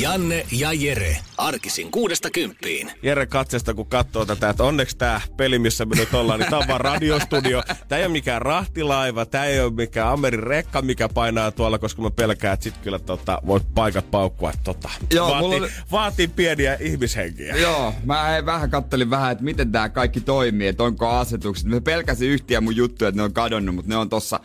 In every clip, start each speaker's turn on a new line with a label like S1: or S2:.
S1: Janne ja Jere. Arkisin kuudesta kymppiin.
S2: Jere katsesta, kun katsoo tätä, että onneksi tämä peli, missä me nyt ollaan, niin tämä on vaan radiostudio. Tämä ei ole mikään rahtilaiva, tämä ei ole mikään Amerin rekka, mikä painaa tuolla, koska mä pelkään, että sit kyllä tota, voit paikat paukkua. Tota,
S3: Joo,
S2: vaatii,
S3: mulla oli-
S2: vaatii pieniä ihmishenkiä.
S3: Joo, mä vähän kattelin vähän, että miten tämä kaikki toimii, että onko asetukset. Mä pelkäsin yhtiä mun juttuja, että ne on kadonnut, mutta ne on tossa,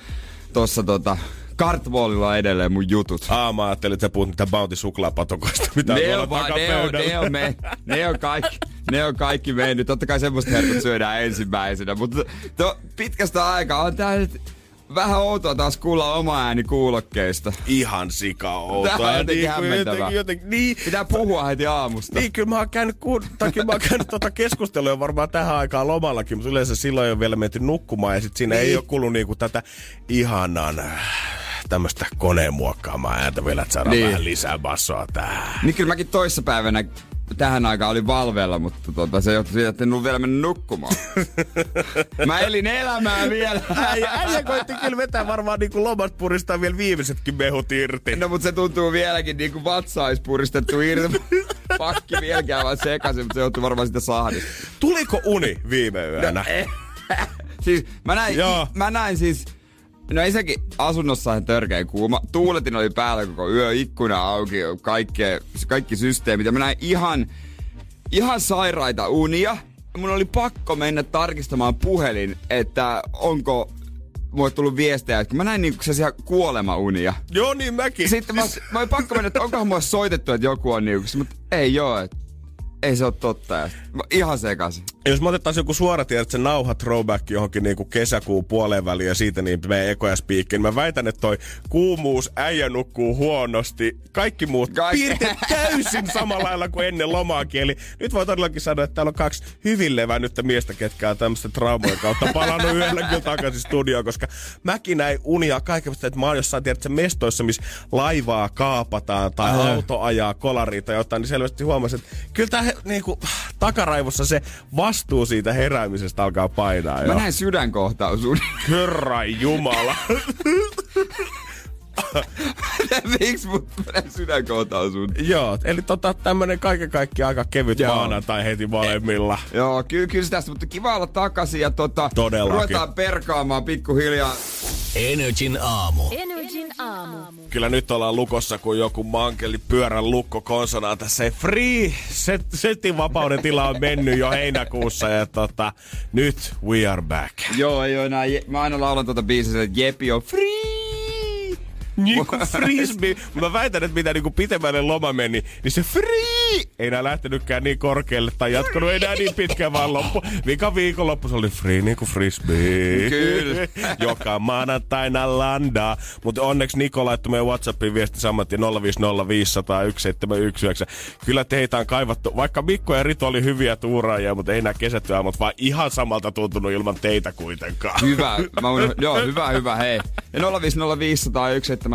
S3: tossa tota, kartwallilla edelleen mun jutut.
S2: Aa, mä ajattelin, että sä puhut niitä Bounty suklaapatokoista, mitä on
S3: Ne on, vaan, ne, on, ne, on me, ne, on kaikki, ne on kaikki mennyt. Totta kai semmoista herkut syödään ensimmäisenä, mutta to, pitkästä aikaa on tää nyt vähän outoa taas kuulla oma ääni kuulokkeista.
S2: Ihan sika outoa.
S3: Tää on jotenkin
S2: Niin kuin
S3: hämmentävää.
S2: jotenkin, jotenkin, niin,
S3: Pitää puhua heti aamusta.
S2: Niin, kyllä mä oon käynyt, ku, kyllä mä oon käynyt tuota keskustelua varmaan tähän aikaan lomallakin, mutta yleensä silloin ole vielä menty nukkumaan ja sit siinä niin. ei ole kuullut niinku tätä ihanan tämmöistä koneen muokkaamaa ääntä vielä, että saadaan
S3: Niin.
S2: vähän lisää bassoa tähän.
S3: Niin kyllä mäkin toissapäivänä tähän aikaan oli valveella, mutta tota, se johtui siitä, että en ollut vielä mennyt nukkumaan. Mä elin elämää vielä.
S2: Äijä, äijä koitti kyllä vetää varmaan niinku lomat puristaa vielä viimeisetkin mehut irti.
S3: No mutta se tuntuu vieläkin niin kuin vatsa olisi puristettu irti. Pakki vieläkin aivan sekaisin, mutta se johtui varmaan sitä sahdista.
S2: Tuliko uni viime yönä?
S3: Siis mä näin,
S2: Joo.
S3: mä näin siis, no ensinnäkin asunnossa on törkeä kuuma. Tuuletin oli päällä koko yö, ikkuna auki, kaikki, kaikki systeemit. Ja mä näin ihan, ihan sairaita unia. Mun oli pakko mennä tarkistamaan puhelin, että onko mulle tullut viestejä, että mä näin niinku sellaisia kuolemaunia.
S2: Joo, niin mäkin.
S3: Sitten mä, mä olin pakko mennä, että onkohan mulle soitettu, että joku on niinku, mutta ei oo, että ei se ole totta. Ja ihan sekaisin.
S2: Jos me otettaisiin joku suora tiedät, se nauha throwback johonkin niinku kesäkuun puoleen väliin ja siitä niin meidän ekoja spiikki, niin mä väitän, että toi kuumuus, äijä nukkuu huonosti, kaikki muut
S3: Kaikki.
S2: piirteet täysin samalla lailla kuin ennen lomaakin. Eli nyt voi todellakin sanoa, että täällä on kaksi hyvin levännyttä miestä, ketkä on tämmöistä traumojen kautta palannut yöllä kyllä takaisin studioon, koska mäkin näin unia kaikesta, että mä oon jossain tiedät, se mestoissa, missä laivaa kaapataan tai
S3: Ää.
S2: auto ajaa kolariin tai jotain, niin selvästi huomasin, että kyllä tää niinku, takaraivossa se vastuu siitä heräämisestä alkaa painaa
S3: Mä
S2: jo.
S3: näin sydänkohtausun.
S2: Herran jumala.
S3: Miksi mut menee sydänkohtausun?
S2: Joo, eli tota, tämmönen kaiken kaikkiaan aika kevyt
S3: Joo.
S2: maanantai heti molemmilla.
S3: Joo, kyllä, kyllä se tästä, mutta kiva olla takaisin ja tota,
S2: Todellakin.
S3: ruvetaan perkaamaan pikkuhiljaa.
S1: Energin aamu.
S4: Energin aamu.
S2: Kyllä nyt ollaan lukossa, kun joku mankeli pyörän lukko konsonaan tässä. ei Free set, setin vapauden tila on mennyt jo heinäkuussa ja tota, nyt we are back.
S3: Joo, ei oo enää, mä aina laulan tuota biisiä, että Jepi on free.
S2: Niin kuin frisbee. Mä väitän, että mitä niinku pitemmälle loma meni, niin se free ei enää lähtenytkään niin korkealle tai jatkunut enää niin pitkään vaan loppu. Vika viikonloppu se oli free niinku frisbee.
S3: Kyllä.
S2: Joka maanantaina landaa. Mutta onneksi Niko laittoi meidän Whatsappiin viesti saman tien 050501719. Kyllä teitä on kaivattu, vaikka Mikko ja Rito oli hyviä tuuraajia, mutta ei nämä kesätyöaamut vaan ihan samalta tuntunut ilman teitä kuitenkaan.
S3: Hyvä, mä joo, hyvä, hyvä, hei. Ja 050501719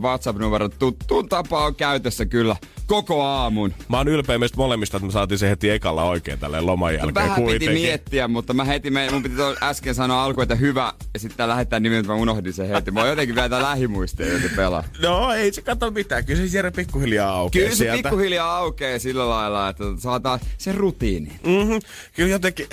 S3: WhatsApp-numero tuttuun tapa on käytössä kyllä koko aamun.
S2: Mä oon ylpeä meistä molemmista, että me saatiin se heti ekalla oikein tälleen loman jälkeen
S3: Vähän
S2: kuitenkin.
S3: piti miettiä, mutta mä heti, me, mun piti äsken sanoa alkuun, että hyvä, ja sitten lähettää nimen, että mä unohdin sen heti. Mä oon jotenkin vielä lähimuistia, joten pelaa.
S2: No ei se kato mitään, kyllä se Jere pikkuhiljaa aukeaa
S3: Kyllä se
S2: sieltä.
S3: pikkuhiljaa aukeaa sillä lailla, että saadaan sen rutiini.
S2: Mm-hmm. Kyllä jotenkin...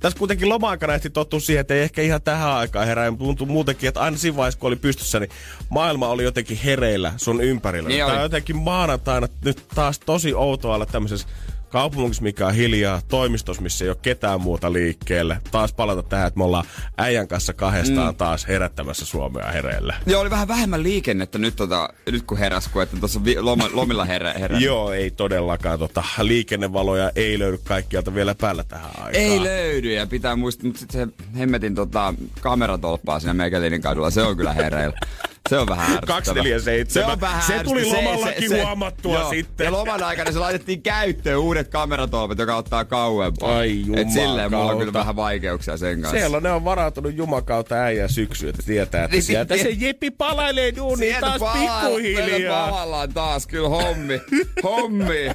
S2: Tässä kuitenkin loma-aikana ehti tottua siihen, että ei ehkä ihan tähän aikaan herää. Tuntuu muutenkin, että aina siinä vaiheessa, kun oli pystyssä, niin maailma oli jotenkin hereillä sun ympärillä.
S3: Niin
S2: Tämä
S3: oli.
S2: on jotenkin maanantaina nyt taas tosi outoa olla tämmöisessä kaupungissa, mikä on hiljaa, toimistossa, missä ei ole ketään muuta liikkeelle. Taas palata tähän, että me ollaan äijän kanssa kahdestaan mm. taas herättämässä Suomea hereillä.
S3: Joo, oli vähän vähemmän liikennettä nyt, tota, nyt kun heräs, kun että tuossa vi- loma, lomilla herä, herä.
S2: Joo, ei todellakaan. Tota, liikennevaloja ei löydy kaikkialta vielä päällä tähän aikaan.
S3: Ei löydy ja pitää muistaa, mutta sitten se hemmetin tota, kameratolppaa siinä Mekelinin kadulla, se on kyllä hereillä. Se on vähän ärsyttävää.
S2: 247.
S3: Se on vähän
S2: Se tuli lomallakin huomattua sitten.
S3: Ja loman aikana se laitettiin käyttöön uudet kameratolpat, joka ottaa kauempaa.
S2: Ai
S3: Et silleen mulla on kyllä
S2: jumakauta.
S3: vähän vaikeuksia sen kanssa.
S2: Siellä ne on varautunut jumakauta äijän syksyä, että tietää, että
S3: Niin,
S2: sieltä
S3: niin.
S2: se Jeppi palailee duuniin
S3: Sieltä
S2: taas pikkuhiljaa.
S3: pahallaan taas kyllä hommi. hommi.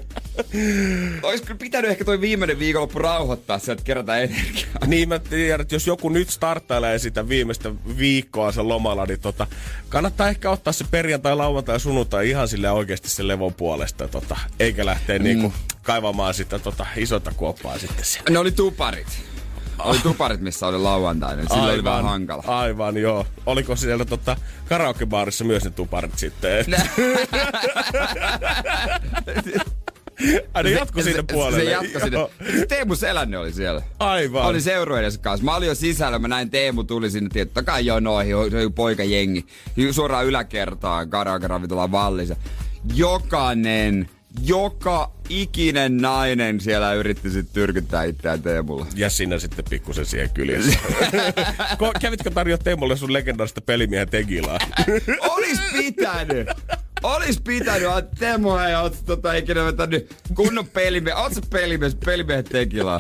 S3: Ois kyllä pitänyt ehkä toi viimeinen viikonloppu rauhoittaa sieltä, että kerätään energiaa.
S2: Niin mä tiedän, että jos joku nyt starttailee sitä viimeistä viikkoa sen lomalla, niin tota, kannattaa ehkä ottaa se perjantai, lauantai ja sunnuntai ihan sille oikeasti sen levon puolesta, tota, eikä lähteä mm. niinku kaivamaan sitä tota, isoita kuoppaa sitten siellä.
S3: Ne oli tuparit. Oli tuparit, missä oli lauantainen. Sillä oli vähän hankala.
S2: Aivan, joo. Oliko siellä tota, karaokebaarissa myös ne tuparit sitten? Ai ne jatko
S3: Se-
S2: sinne
S3: se-
S2: puolelle.
S3: Se jatko sinne.
S2: Joo.
S3: Teemu Selänne oli siellä.
S2: Aivan.
S3: Oli seurueidensa kanssa. Mä olin jo sisällä, mä näin Teemu tuli sinne, totta kai jonoihin, se oli poikajengi. Suoraan yläkertaan, karaoke-ravintola vallissa. Jokainen, joka ikinen nainen siellä yritti sitten tyrkyttää itseään Teemulla.
S2: Ja sinä sitten pikkusen siihen kyljessä. Kävitkö tarjoa Teemulle sun legendaarista pelimiehen tegilaa?
S3: Olis pitänyt! Olis pitänyt, että Teemu hei, oot tota ikinä vetänyt kunnon pelimies. Oot sä pelimies, pelimiehen tekilaa?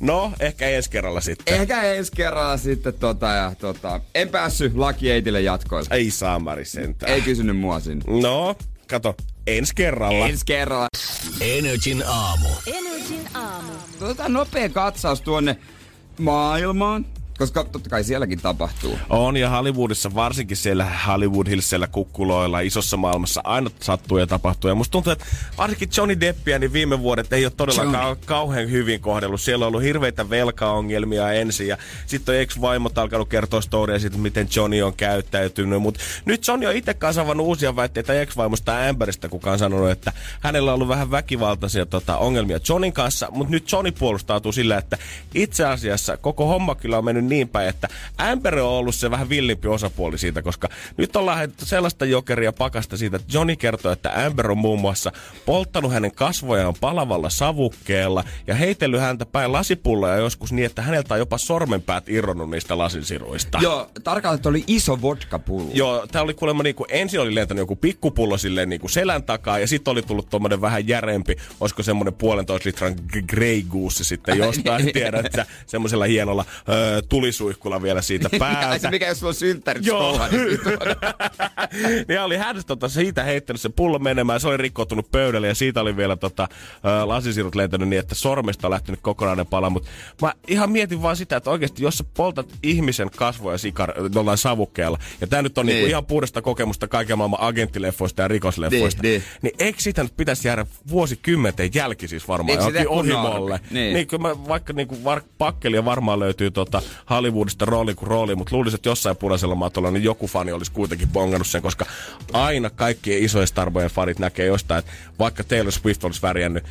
S2: No, ehkä ensi kerralla sitten.
S3: Ehkä ensi kerralla sitten tota ja tota. En päässyt Laki Eitille jatkoille.
S2: Ei saamari sentään.
S3: Ei kysynyt mua sinne.
S2: No, kato, ensi kerralla.
S3: Ensi kerralla.
S1: Energin aamu.
S4: Energin aamu.
S3: Otetaan nopea katsaus tuonne maailmaan. Koska totta kai sielläkin tapahtuu.
S2: On ja Hollywoodissa, varsinkin siellä Hollywood Hillsillä kukkuloilla, isossa maailmassa aina sattuu ja tapahtuu. Ja musta tuntuu, että varsinkin Johnny Deppia, niin viime vuodet ei ole todellakaan
S3: Johnny.
S2: kauhean hyvin kohdellut. Siellä on ollut hirveitä velkaongelmia ensin ja sitten on ex-vaimot alkanut kertoa storia siitä, miten Johnny on käyttäytynyt. Mutta nyt Johnny on itse kanssa avannut uusia väitteitä ex-vaimosta Amberista, kuka on sanonut, että hänellä on ollut vähän väkivaltaisia tota, ongelmia Johnin kanssa. Mutta nyt Johnny puolustautuu sillä, että itse asiassa koko homma kyllä on mennyt niin päin, että Amber on ollut se vähän villimpi osapuoli siitä, koska nyt on lähdetty sellaista jokeria pakasta siitä, että Johnny kertoo, että Amber on muun muassa polttanut hänen kasvojaan palavalla savukkeella ja heitellyt häntä päin lasipulloja joskus niin, että häneltä on jopa sormenpäät irronnut niistä lasinsiruista.
S3: Joo, tarkalleen, että oli iso vodkapullo.
S2: Joo, tää oli kuulemma niinku, ensin oli lentänyt joku pikkupullo silleen niinku selän takaa ja sitten oli tullut tommonen vähän järempi, olisiko semmonen puolentoista litran Grey Goose sitten jostain, tiedät sä, semmoisella hienolla öö, tulisuihkulla vielä siitä
S3: Ai
S2: päältä.
S3: se mikä jos sulla on synttärit
S2: Joo.
S3: niin
S2: niin oli hän tota, siitä heittänyt se pullo menemään, se oli rikkoutunut pöydälle ja siitä oli vielä tota, lasisirut lentänyt niin, että sormesta on lähtenyt kokonainen pala. Mutta mä ihan mietin vaan sitä, että oikeasti jos sä poltat ihmisen kasvoja sikar, jollain savukkeella, ja tää nyt on niin.
S3: Niin.
S2: niinku ihan puhdasta kokemusta kaiken maailman agenttileffoista ja rikosleffoista,
S3: Niin,
S2: niin,
S3: niin.
S2: eikö siitä nyt pitäisi jäädä vuosikymmenten jälki siis varmaan johonkin ohimolle? Niin.
S3: Niin.
S2: niin kyllä mä, vaikka niinku var, pakkelia varmaan löytyy tota Hollywoodista rooli kuin rooli, mutta luulisin, että jossain punaisella matolla niin joku fani olisi kuitenkin bongannut sen, koska aina kaikkien isojen Starboyen fanit näkee jostain, että vaikka Taylor Swift olisi värjännyt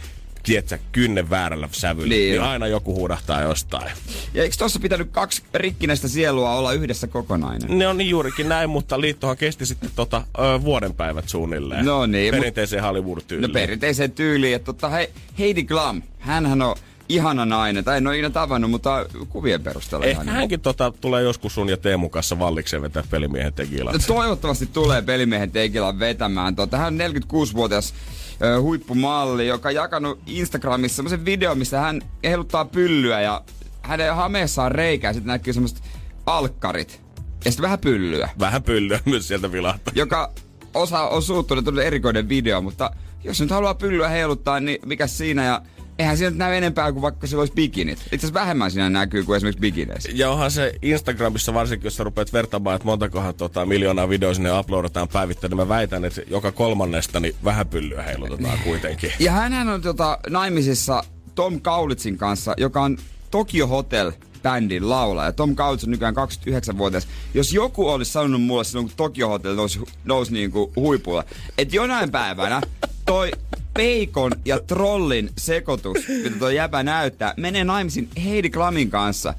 S2: tiedätkö, kynnen väärällä sävyllä, niin,
S3: Niin
S2: aina joku huudahtaa jostain.
S3: Ja eikö tossa pitänyt kaksi rikkinäistä sielua olla yhdessä kokonainen?
S2: Ne on niin juurikin näin, mutta liittohan kesti sitten tota, ö, vuodenpäivät suunnilleen.
S3: No niin,
S2: Perinteiseen Hollywood-tyyliin.
S3: No perinteiseen tyyliin, että totta, hei, Heidi Klum, hänhän on ihana nainen, tai en ole ikinä tavannut, mutta kuvien perusteella
S2: Ehkä
S3: ihana.
S2: hänkin tota, tulee joskus sun ja Teemun kanssa vallikseen vetää pelimiehen tekilaa.
S3: No toivottavasti tulee pelimiehen teikilän vetämään. Tota, hän on 46-vuotias ö, huippumalli, joka on jakanut Instagramissa semmoisen videon, missä hän heiluttaa pyllyä ja hänen hameessa on reikä ja sitten näkyy semmoiset alkkarit. Ja sitten vähän pyllyä,
S2: Vähän pyllyä myös sieltä vilahtaa.
S3: joka osa on suuttunut, erikoinen video, mutta jos nyt haluaa pyllyä heiluttaa, niin mikä siinä ja eihän siinä näy enempää kuin vaikka sillä olisi bikinit. Itse asiassa vähemmän siinä näkyy kuin esimerkiksi bikineissä.
S2: Ja onhan se Instagramissa varsinkin, jos sä rupeat vertaamaan, että montakohan tota, miljoonaa videoa sinne uploadataan päivittäin, niin mä väitän, että joka kolmannesta niin vähän pyllyä heilutetaan kuitenkin.
S3: Ja hänhän on tota, naimisissa Tom Kaulitsin kanssa, joka on Tokyo Hotel bändin laulaja. Tom Kaulitz on nykyään 29-vuotias. Jos joku olisi sanonut mulle silloin, kun Tokyo Hotel nousi, nousi niin kuin huipulla, että jonain päivänä toi peikon ja trollin sekoitus, mitä toi jäpä näyttää, menee naimisiin Heidi Klamin kanssa,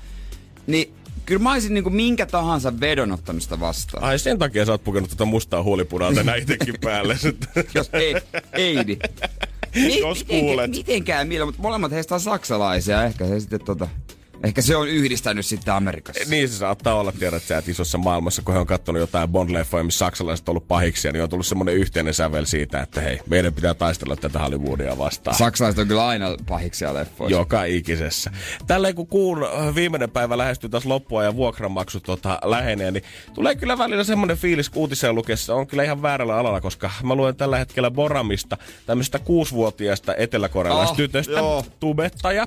S3: niin kyllä mä olisin niin kuin minkä tahansa vedon ottanut sitä vastaan.
S2: Ai sen takia sä oot pukenut tätä mustaa huulipunaa tänään itekin päälle.
S3: jos ei, Heidi. Ni,
S2: Jos kuulet.
S3: Mitenkään millä, mutta molemmat heistä on saksalaisia. Ehkä se sitten tota... Ehkä se on yhdistänyt sitten Amerikassa.
S2: Niin se saattaa olla, tiedät sä, että isossa maailmassa, kun he on katsonut jotain Bond-leffoja, missä saksalaiset on ollut pahiksi, niin on tullut semmoinen yhteinen sävel siitä, että hei, meidän pitää taistella tätä Hollywoodia vastaan.
S3: Saksalaiset on kyllä aina pahiksia leffoissa.
S2: Joka ikisessä. Tällä kun kuun viimeinen päivä lähestyy taas loppua ja vuokranmaksu tota, lähenee, niin tulee kyllä välillä semmoinen fiilis, kun uutiseen lukessa on kyllä ihan väärällä alalla, koska mä luen tällä hetkellä Boramista, tämmöistä kuusivuotiaasta eteläkorealaista
S3: Ah,
S2: tytöstä,
S3: joo.
S2: tubettaja,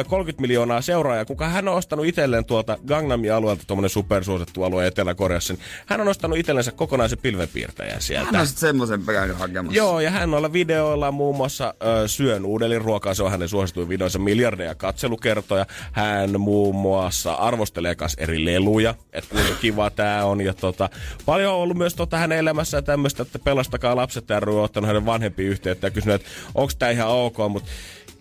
S2: ö, 30 miljoonaa seuraajaa, kuka hän on ostanut itselleen tuolta Gangnamin alueelta, tuommoinen supersuosittu alue Etelä-Koreassa, niin hän on ostanut itsellensä kokonaisen pilvenpiirtäjän sieltä.
S3: Hän on sitten semmoisen käynyt hakemassa.
S2: Joo, ja hän noilla videoilla muun muassa ö, syö nuudelinruokaa, se on hänen suosituin videonsa miljardeja katselukertoja. Hän muun muassa arvostelee kas eri leluja, että kuinka kiva tää on. Ja tota, paljon on ollut myös tota hänen elämässään tämmöistä, että pelastakaa lapset ja on ottanut hänen vanhempiin yhteyttä ja kysynyt, että onko tää ihan ok, mutta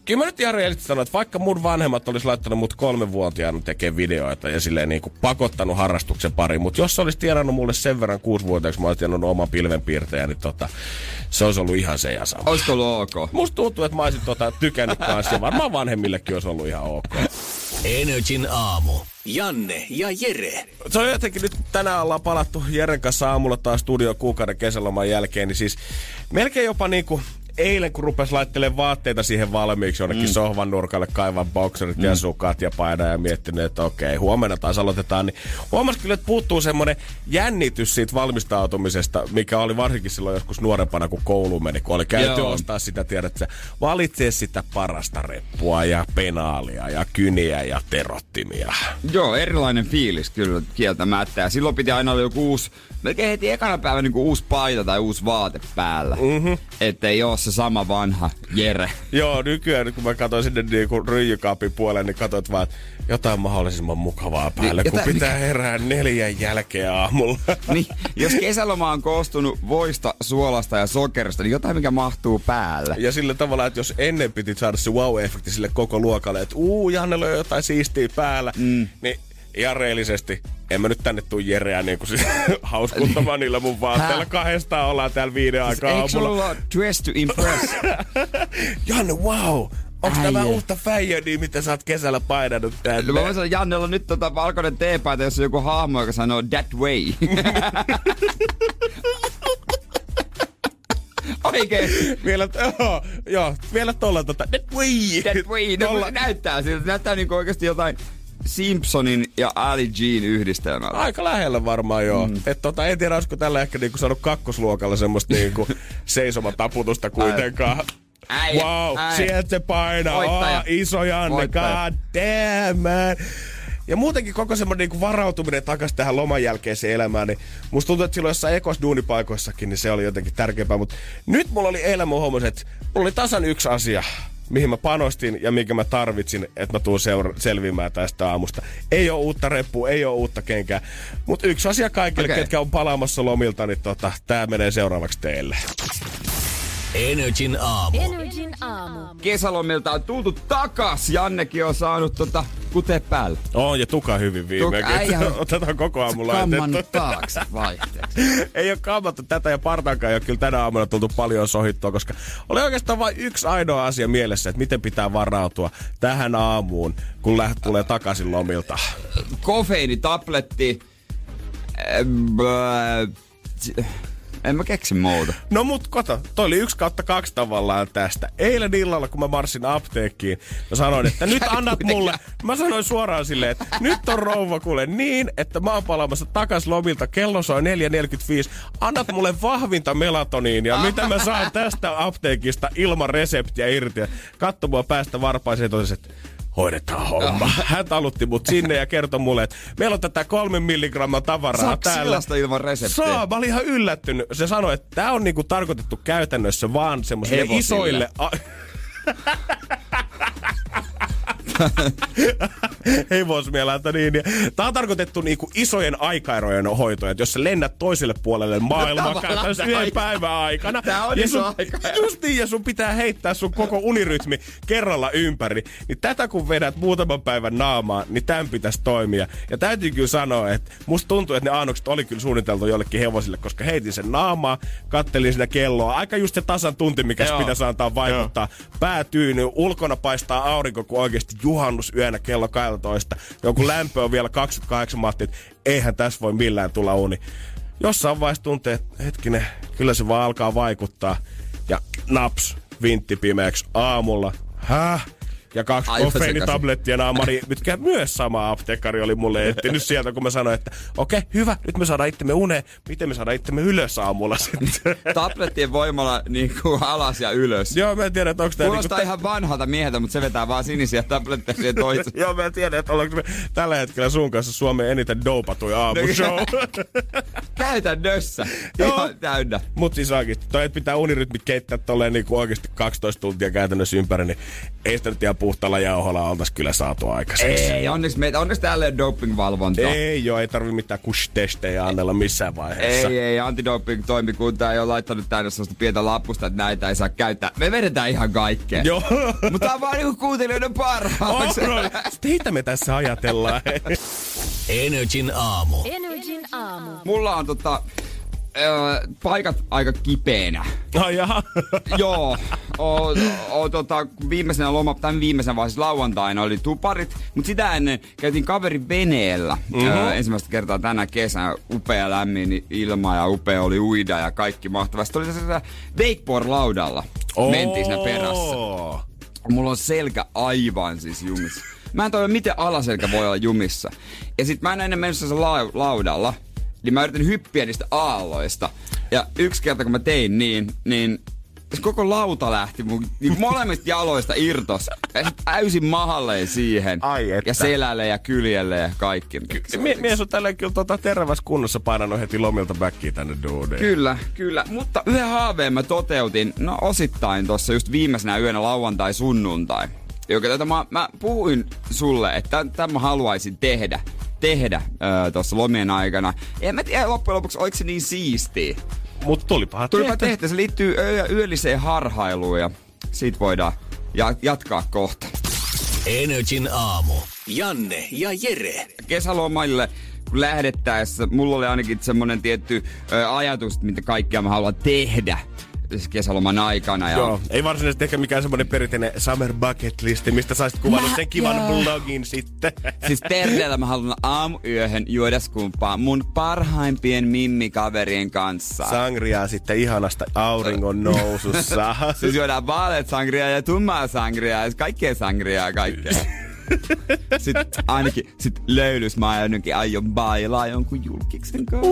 S2: Kyllä mä nyt ihan rehellisesti sanon, että vaikka mun vanhemmat olisi laittanut mut kolmenvuotiaana tekemään videoita ja silleen niin kuin pakottanut harrastuksen pariin, mutta jos se olisi tienannut mulle sen verran kuusivuotiaaksi, mä olisin tienannut oman pilvenpiirtäjän, niin tota, se olisi ollut ihan se ja sama.
S3: Olisiko ollut ok?
S2: Musta tuntuu, että mä olisin tota tykännyt kanssa ja varmaan vanhemmillekin olisi ollut ihan ok.
S1: Energin aamu. Janne ja Jere.
S2: Se on jotenkin nyt tänään ollaan palattu Jeren kanssa aamulla taas studio kuukauden kesäloman jälkeen, niin siis melkein jopa niinku eilen, kun rupesi laittelemaan vaatteita siihen valmiiksi jonnekin mm. sohvan nurkalle, kaivan bokserit mm. ja sukat ja paida ja miettinyt, että okei, huomenna taas aloitetaan, niin huomasi kyllä, että puuttuu semmoinen jännitys siitä valmistautumisesta, mikä oli varsinkin silloin joskus nuorempana, kun koulu meni, kun oli käyty
S3: Joo.
S2: ostaa sitä, tiedät sä, valitsee sitä parasta reppua ja penaalia ja kyniä ja terottimia.
S3: Joo, erilainen fiilis kyllä kieltämättä. Ja silloin piti aina olla joku uusi, melkein heti ekana päivänä niin uusi paita tai uusi vaate päällä. Mm-hmm. Että ei ole se sama vanha Jere.
S2: Joo, nykyään kun mä katsoin sinne niinku ryijykaapin puolelle, niin katsoit vaan, että jotain mahdollisimman mukavaa päälle,
S3: Niin,
S2: kun
S3: jotain,
S2: pitää herää neljän jälkeen aamulla.
S3: Niin, jos kesäloma on koostunut voista, suolasta ja sokerista, niin jotain mikä mahtuu päälle.
S2: Ja sillä tavalla, että jos ennen piti saada se wow-efekti sille koko luokalle, että uu, Jannella on jotain siistiä päällä, mm. niin ihan reellisesti, en mä nyt tänne tuu Jereä niin kuin hauskuntamaan niillä mun vaatteilla. Kahdestaan ollaan täällä viiden aikaa
S3: Eikö
S2: aamulla.
S3: ole dress to impress?
S2: Janne, wow! Onko tämä uutta fäijöniä, mitä sä oot kesällä painanut tänne?
S3: No mä voin sanoa, Jannella on nyt tota valkoinen teepaita, jossa on joku hahmo, joka sanoo that way. Oikein.
S2: Vielä, joo, joo, vielä tolla tota, that way.
S3: That way. No,
S2: Tolla-
S3: näyttää siltä. Näyttää niinku oikeesti jotain Simpsonin ja Ali Gin yhdistelmältä.
S2: Aika lähellä varmaan joo. Mm. Et tota, en tiedä, olisiko tällä ehkä niinku saanut kakkosluokalla semmoista niinku seisomataputusta kuitenkaan.
S3: Äijä,
S2: wow,
S3: äijä.
S2: sieltä se painaa.
S3: Voittaja.
S2: Oh, iso Janne,
S3: Voittaja.
S2: god damn man. Ja muutenkin koko semmoinen niinku varautuminen takaisin tähän loman jälkeiseen elämään, niin musta tuntuu, että silloin jossain ekos duunipaikoissakin, niin se oli jotenkin tärkeämpää. Mutta nyt mulla oli eilen mun että mulla oli tasan yksi asia, mihin mä panostin ja minkä mä tarvitsin, että mä tuun seura- selviämään tästä aamusta. Ei ole uutta reppua, ei ole uutta kenkää. Mutta yksi asia kaikille, okay. ketkä on palaamassa lomilta, niin tota, tää menee seuraavaksi teille.
S1: Energin aamu.
S4: Energin aamu.
S3: Kesälomilta on tultu takas. Jannekin on saanut tota kute päälle.
S2: On ja tuka hyvin viimeinkin.
S3: äijä on
S2: Otetaan koko aamu laitettu.
S3: Taakse vaihteeksi.
S2: ei ole kammattu tätä ja partaankaan ei ole kyllä tänä aamuna tultu paljon sohittua, koska oli oikeastaan vain yksi ainoa asia mielessä, että miten pitää varautua tähän aamuun, kun läht tulee takaisin lomilta.
S3: Kofeiinitabletti. Äh, En mä keksi muuta.
S2: No mut kato, toi oli yksi kautta kaksi tavallaan tästä. Eilen illalla, kun mä marssin apteekkiin, mä sanoin, että nyt annat mulle, mä sanoin suoraan silleen, että nyt on rouva kuule niin, että mä oon palaamassa takas lomilta, kello soi 4.45, annat mulle vahvinta melatoniinia, mitä mä saan tästä apteekista ilman reseptiä irti. Katso mua päästä totesi, että hoidetaan homma. Hän talutti mut sinne ja kertoi mulle, että meillä on tätä kolmen milligramman tavaraa
S3: Saako
S2: täällä.
S3: ilman reseptiä?
S2: Saa, mä olin ihan yllättynyt. Se sanoi, että tämä on niinku tarkoitettu käytännössä vaan semmoisille isoille... A- Hevosmielalta niin. Tää on tarkoitettu niinku isojen aikaerojen hoitoja, että jos sä lennät toiselle puolelle maailmaa käytännössä yhden
S3: aika-
S2: päivän aikana.
S3: Tää on
S2: ja
S3: iso
S2: sun,
S3: aikaero.
S2: Just niin, ja sun pitää heittää sun koko unirytmi kerralla ympäri. Niin tätä kun vedät muutaman päivän naamaan, niin tämän pitäisi toimia. Ja täytyy kyllä sanoa, että musta tuntuu, että ne annokset oli kyllä suunniteltu jollekin hevosille, koska heitin sen naamaa, kattelin sitä kelloa. Aika just se tasan tunti, mikä pitäisi antaa vaikuttaa. Pää tyyny, ulkona paistaa aurinko, kun oikeasti juhannusyönä kello 12. Joku lämpö on vielä 28 matti, että eihän tässä voi millään tulla uni. Jossain vaiheessa tuntee, että hetkinen, kyllä se vaan alkaa vaikuttaa. Ja naps, vintti pimeäksi aamulla. Häh? Ja kaksi
S3: Aivan
S2: koffeinitablettia naamari, mitkä myös sama apteekkari oli mulle etsinyt sieltä, kun mä sanoin, että okei, okay, hyvä, nyt me saadaan itsemme uneen, miten me saadaan itsemme ylös aamulla sitten.
S3: Tablettien voimalla niin kuin alas ja ylös.
S2: Joo, mä en tiedä, että onko tämä...
S3: Kuulostaa
S2: niinku,
S3: ihan vanhalta mieheltä, mutta se vetää vaan sinisiä tabletteja siihen toiseen.
S2: Joo, mä en tiedä, että ollaanko me tällä hetkellä sun kanssa Suomen eniten dopatuin aamushow.
S3: Käytännössä.
S2: Joo.
S3: Ihan täynnä.
S2: Mut siis oikeesti, toi, että pitää unirytmit keittää tolleen niinku oikeesti 12 tuntia käytännössä ympäri, niin ei sitä nyt ihan puhtaalla jauholla oltais kyllä saatu aikaiseksi.
S3: Ei, onneksi, meitä, onneksi täällä ei ole doping-valvontaa.
S2: Ei joo, ei tarvi mitään kush-testejä annella missään vaiheessa.
S3: Ei, ei, antidoping toimikunta ei ole laittanut tänne sellaista pientä lappusta, että näitä ei saa käyttää. Me vedetään ihan kaikkea.
S2: Joo.
S3: Mutta tää on vaan niinku kuuntelijoiden parhaaksi.
S2: Oh, no, Teitä me tässä ajatellaan.
S1: Energin aamu.
S4: Energin aamu.
S3: Mulla on tota, paikat aika kipeänä.
S2: Ai jaha.
S3: Joo, o, o, tota, viimeisenä loma, tämän viimeisenä vaiheessa lauantaina oli tuparit, mutta sitä ennen käytiin kaverin veneellä mm-hmm. ö, ensimmäistä kertaa tänä kesänä. Upea lämmin ilma ja upea oli uida ja kaikki mahtavaa. Sitten oli se wakeboard-laudalla. Mentiin siinä perässä. Mulla on selkä aivan siis jumissa. Mä en tiedä, miten alaselkä voi olla jumissa. Ja sit mä en ennen mennyt sen lau- laudalla, niin mä yritin hyppiä niistä aalloista. Ja yksi kerta kun mä tein niin, niin koko lauta lähti mun niin molemmista jaloista irtos. Ja sit täysin mahalleen siihen.
S2: Ai että.
S3: Ja selälle ja kyljelle ja kaikki.
S2: Mie- mies on tällä kyllä tota terveessä kunnossa painanut heti lomilta backiin tänne duudeen.
S3: Kyllä, kyllä. Mutta yhden haaveen mä toteutin, no osittain tuossa just viimeisenä yönä lauantai sunnuntai. Joka tätä mä, mä puhuin sulle, että tämän mä haluaisin tehdä tehdä öö, tuossa lomien aikana. En mä tiedä loppujen lopuksi, oliko se niin siistiä.
S2: Mut tulipahan
S3: Tulipa
S2: tehty.
S3: tehtä, se liittyy yö- yölliseen harhailuun ja siitä voidaan ja- jatkaa kohta.
S1: Energin aamu. Janne ja Jere.
S3: Kesälomaille kun lähdettäessä, mulla oli ainakin semmonen tietty ö, ajatus, että mitä kaikkea mä haluan tehdä kesäloman aikana. Ja
S2: Joo, ei varsinaisesti ehkä mikään semmonen perinteinen summer bucket listi, mistä saisit kuvannut
S3: Mä-
S2: sen kivan
S3: joo.
S2: blogin sitten.
S3: Siis terveellä mä haluan aamuyöhön juoda skumpaa mun parhaimpien mimmikaverien kanssa.
S2: Sangriaa sitten ihanasta auringon nousussa.
S3: Siis juodaan vaaleat sangria ja tummaa sangria ja kaikkea sangriaa ja kaikkea. Sitten ainakin sit löylys mä ainakin aion bailaa jonkun julkiksen kanssa.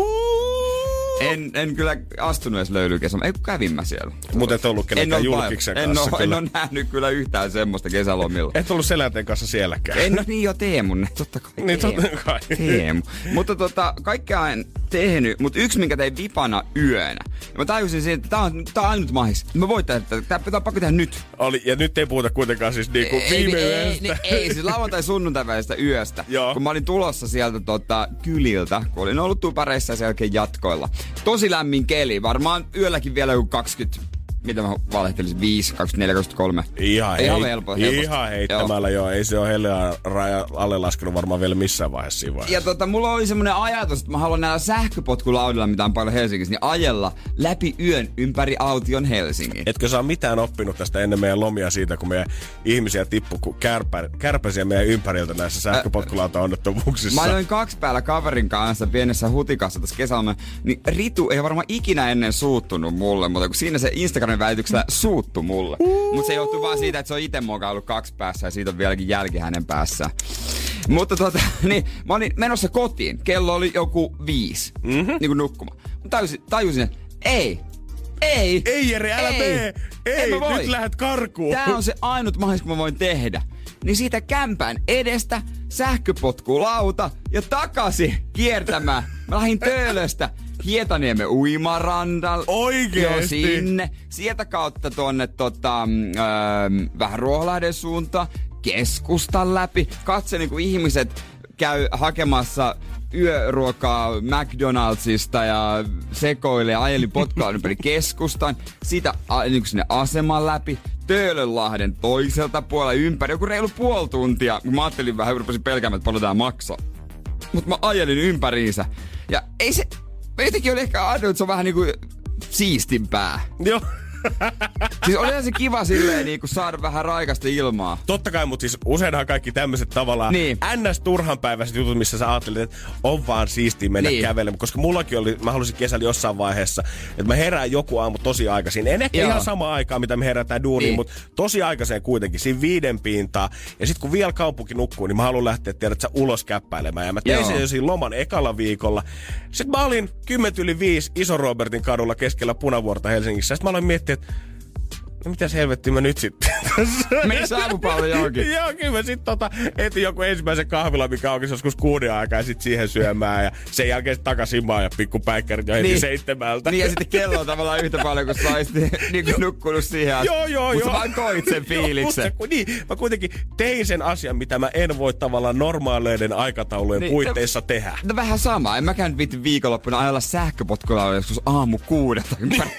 S3: En, en kyllä astunut edes löylykesä, ei kävin mä siellä.
S2: Mutta et ollut kenenkään julkiksen
S3: en
S2: kanssa
S3: oo, en oo nähnyt kyllä yhtään semmoista kesälomilla.
S2: Et ollut selänteen kanssa sielläkään.
S3: En no niin jo Teemu, totta kai.
S2: Niin
S3: Teemu.
S2: totta kai.
S3: Teemu. Mutta tota, kaikkea en tehnyt, mutta yksi minkä tein vipana yönä. Ja mä tajusin siihen, että tää on, tää on ainut mahis. Mä voin tehdä tätä. Tää pitää pakko tehdä nyt.
S2: Oli, ja nyt ei puhuta kuitenkaan siis niinku viime
S3: ei,
S2: yöstä.
S3: ei, ei, siis lauantai sunnuntai välisestä yöstä.
S2: Joo.
S3: Kun mä olin tulossa sieltä tota, kyliltä, kun olin ollut tupareissa ja sen jälkeen jatkoilla. Tosi lämmin keli, varmaan yölläkin vielä joku 20, mitä mä valehtelisin, 5, 24, 23.
S2: Ihan,
S3: Ihan
S2: hei,
S3: helpo- helposti.
S2: ihan heittämällä joo. Ei se ole helle raja alle laskenut varmaan vielä missään vaiheessa siinä vaiheessa.
S3: Ja tota, mulla oli semmonen ajatus, että mä haluan näillä sähköpotkulaudilla, mitä on paljon Helsingissä, niin ajella läpi yön ympäri aution Helsingin.
S2: Etkö saa mitään oppinut tästä ennen meidän lomia siitä, kun meidän ihmisiä tippu kärpä, kärpäsiä meidän ympäriltä näissä sähköpotkulauta-onnettomuuksissa?
S3: Mä olin kaksi päällä kaverin kanssa pienessä hutikassa tässä kesällä, niin Ritu ei varmaan ikinä ennen suuttunut mulle, mutta kun siinä se Instagramin välityksellä suuttu mulle. Mutta se johtuu vaan siitä, että se on itse mokaillut kaksi päässä ja siitä on vieläkin jälki hänen päässään. Mutta tota, niin, mä olin menossa kotiin. Kello oli joku viisi, mm-hmm. niin kuin nukkumaan. Mä tajusin, tajusin, että ei, ei.
S2: Ei Jere, älä
S3: ei,
S2: tee! Ei,
S3: voi.
S2: nyt lähdet karkuun!
S3: Tää on se ainut mahdollisuus, kun mä voin tehdä. Niin siitä kämpään edestä sähköpotkulauta ja takaisin kiertämään. Mä lähdin Töölöstä Hietaniemen uimarandalle.
S2: Oikeesti?
S3: Joo, sinne. Sieltä kautta tonne tota, öö, vähän Ruoholahden suuntaan. Keskustan läpi. Katse niinku ihmiset käy hakemassa yöruokaa McDonaldsista ja sekoilee ja ajeli potkaa ympäri keskustan. Sitä niin sinne aseman läpi. Töölönlahden toiselta puolella ympäri. Joku reilu puoli tuntia. Mä ajattelin vähän, rupesin pelkäämään, että paljon tää maksaa. Mutta mä ajelin ympäriinsä. Ja ei se... Mä jotenkin oli ehkä ajatellut, että se on vähän niinku siistimpää.
S2: Joo.
S3: siis olihan se kiva silleen niin kuin saada vähän raikasta ilmaa.
S2: Totta kai, mutta siis useinhan kaikki tämmöiset tavallaan
S3: Niin.
S2: ns. turhanpäiväiset jutut, missä sä ajattelet, että on vaan siistiä mennä
S3: Niin.
S2: kävelemään. Koska mullakin oli, mä halusin kesällä jossain vaiheessa, että mä herään joku aamu tosi aikaisin. En ehkä
S3: Joo.
S2: ihan sama aikaa, mitä me herätään duuniin,
S3: Niin.
S2: mutta tosi aikaiseen kuitenkin, siinä viiden pintaa. Ja sitten kun vielä kaupunki nukkuu, niin mä haluan lähteä, tiedät sä, ulos käppäilemään. Ja mä tein
S3: Joo.
S2: sen jo siinä loman ekalla viikolla. Sitten mä olin 10 yli 5 Iso Robertin kadulla keskellä Punavuorta Helsingissä. Sitten mä aloin miettiä, että no mitäs helvettiä mä nyt sitten
S3: Meni saavupallo johonkin.
S2: Joo, kyllä mä sit tota, etin joku ensimmäisen kahvila, mikä aukesi joskus kuuden aikaa ja sit siihen syömään ja sen jälkeen takaisin maan ja pikku päikkärit jo heti
S3: Niin.
S2: seitsemältä.
S3: Niin ja sitten kello on tavallaan yhtä paljon, kun sä olisit niin kuin nukkunut siihen asti.
S2: Joo, joo,
S3: Mut
S2: joo.
S3: vain koit sen
S2: Joo,
S3: fiiliksen.
S2: mut se- kun- niin, mä kuitenkin tein sen asian, mitä mä en voi tavallaan normaaleiden aikataulujen
S3: Niin,
S2: puitteissa tehdä.
S3: No vähän sama. En mäkään nyt viitti viikonloppuna ajalla sähköpotkulla joskus aamu kuudelta ympäri.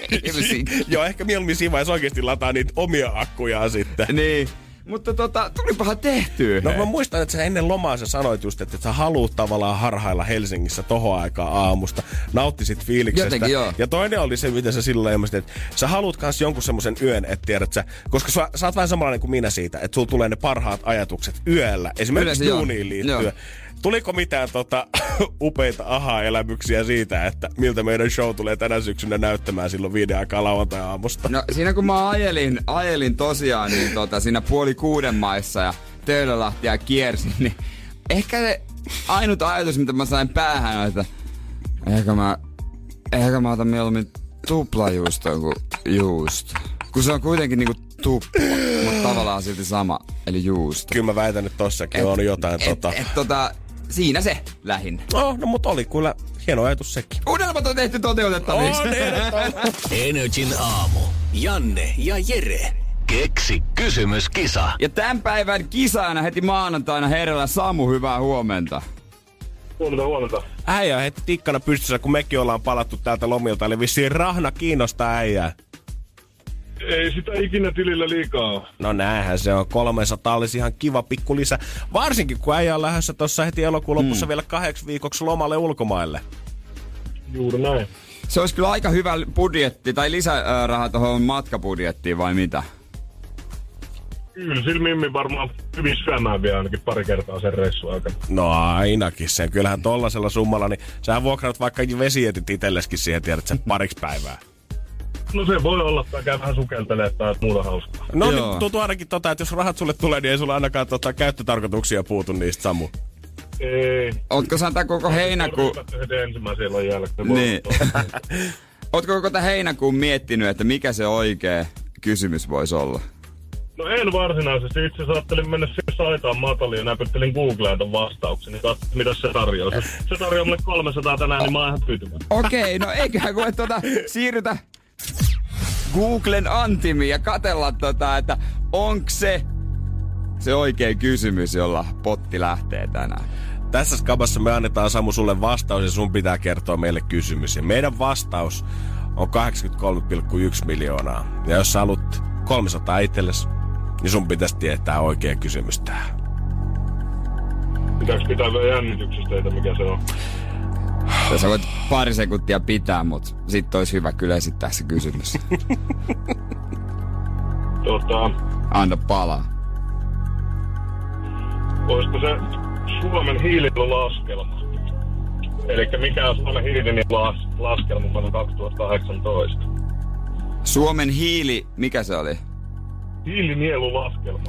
S2: Joo, ehkä mieluummin siinä vaiheessa oikeasti lataa niitä omia akkujaan sitten.
S3: Niin. Mutta tota, tulipahan tehtyä.
S2: No mä muistan, että sä ennen lomaa sä sanoit just, että sä haluut tavallaan harhailla Helsingissä tohon aikaan aamusta. Nauttisit fiiliksestä.
S3: Jotenkin joo.
S2: Ja toinen oli se, mitä sä silloin ilmasit, että sä haluut kans jonkun semmoisen yön, että tiedät sä, koska sä, sä oot vähän samanlainen kuin minä siitä, että sulla tulee ne parhaat ajatukset yöllä, esimerkiksi
S3: Yleensä joo.
S2: duuniin liittyen.
S3: Joo.
S2: Tuliko mitään tota, upeita aha-elämyksiä siitä, että miltä meidän show tulee tänä syksynä näyttämään silloin viiden aikaa lauantai-aamusta?
S3: No siinä kun mä ajelin, ajelin tosiaan niin tota, siinä puoli kuuden maissa ja Töölölahtia kiersin, niin ehkä se ainut ajatus, mitä mä sain päähän on, että ehkä mä, ehkä mä otan mieluummin tuplajuustoa kuin juusto. Kun se on kuitenkin niinku tupla, mutta tavallaan silti sama, eli juusto.
S2: Kyllä mä väitän, että tossakin on jotain
S3: et,
S2: tota...
S3: et, tota, siinä se lähinnä.
S2: Oh, no mutta oli kyllä hieno ajatus sekin.
S3: Unelmat on tehty toteutettaviksi.
S2: On.
S1: Energin aamu. Janne ja Jere. Keksi kysymyskisa.
S3: Ja tämän päivän kisaajana heti maanantaina herralla Samu, hyvää huomenta.
S4: Huomenta, huomenta.
S2: Äijä heti tikkana pystyssä, kun mekin ollaan palattu täältä lomilta. Eli vissiin rahna kiinnostaa äijää.
S4: Ei sitä ikinä tilillä liikaa ole.
S2: No näähän se on. 300 olisi ihan kiva pikku lisä. Varsinkin kun äijä on lähdössä tuossa heti elokuun lopussa vielä kahdeksi viikoksi lomalle ulkomaille.
S4: Juuri näin.
S3: Se olisi kyllä aika hyvä budjetti tai lisäraha tuohon matkabudjettiin vai mitä?
S4: Kyllä, sillä Mimmi varmaan hyvin syömään vielä ainakin pari kertaa sen reissun aikana.
S2: No ainakin sen. Kyllähän tollasella summalla, niin sähän vuokraat vaikka vesietit itselleskin siihen, tiedät sen pariksi päivää.
S4: No se voi olla, että käy vähän sukeltelee tai muuta hauskaa.
S2: No
S3: Joo.
S2: niin, tuntuu ainakin tota, että jos rahat sulle tulee, niin ei sulla ainakaan tota, käyttötarkoituksia puutu niistä, Samu.
S4: Ei.
S3: Ootko sä tää koko heinäkuun...
S4: Ensimmäisen jälkeen.
S3: Niin. Ootko koko tämän heinäkuun miettinyt, että mikä se oikea kysymys voisi olla?
S4: No en varsinaisesti. Itse asiassa ajattelin mennä sinne saitaan mataliin ja näpyttelin Googleen ton vastauksen. Niin katsoin, mitä se tarjoaa. Se, se tarjoaa mulle 300 tänään, niin mä oon ihan tyytyväinen.
S3: Okei, no eiköhän kun tuota, siirrytä Googlen antimiin ja katella tota, että onko se se oikea kysymys, jolla potti lähtee tänään.
S2: Tässä skabassa me annetaan Samu sulle vastaus ja sun pitää kertoa meille kysymys. Ja meidän vastaus on 83,1 miljoonaa. Ja jos sä haluat 300 itsellesi, niin sun pitäisi tietää oikea kysymys tähän.
S4: Pitääkö pitää vielä jännityksestä teitä, mikä se on?
S3: Ja sä voit pari sekuntia pitää, mutta sit olisi hyvä kyllä esittää se kysymys.
S4: Tota,
S3: Anna palaa.
S4: olisiko se Suomen hiilinielulaskelma? Eli mikä on Suomen hiilinielulaskelma vuonna 2018?
S3: Suomen hiili, mikä se oli?
S4: Hiilinielulaskelma.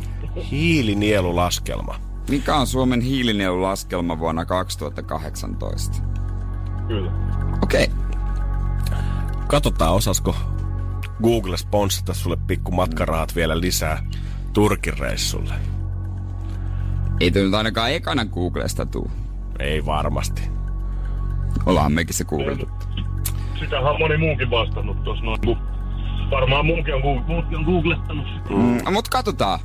S2: Hiilinielulaskelma.
S3: Mikä on Suomen hiilinielulaskelma vuonna 2018?
S4: Kyllä.
S3: Okei. Okay.
S2: Katsotaan, osasko Google sponssata sulle pikku matkarahat vielä lisää Turkin reissulle.
S3: Ei tule nyt ainakaan ekana Googlesta tuu.
S2: Ei varmasti.
S3: Ollaan mekin se googlettu.
S4: Sitähän on moni muukin vastannut tuossa noin. Varmaan muukin on, Google, muukin on googlettanut.
S3: Mm, no, mut katsotaan.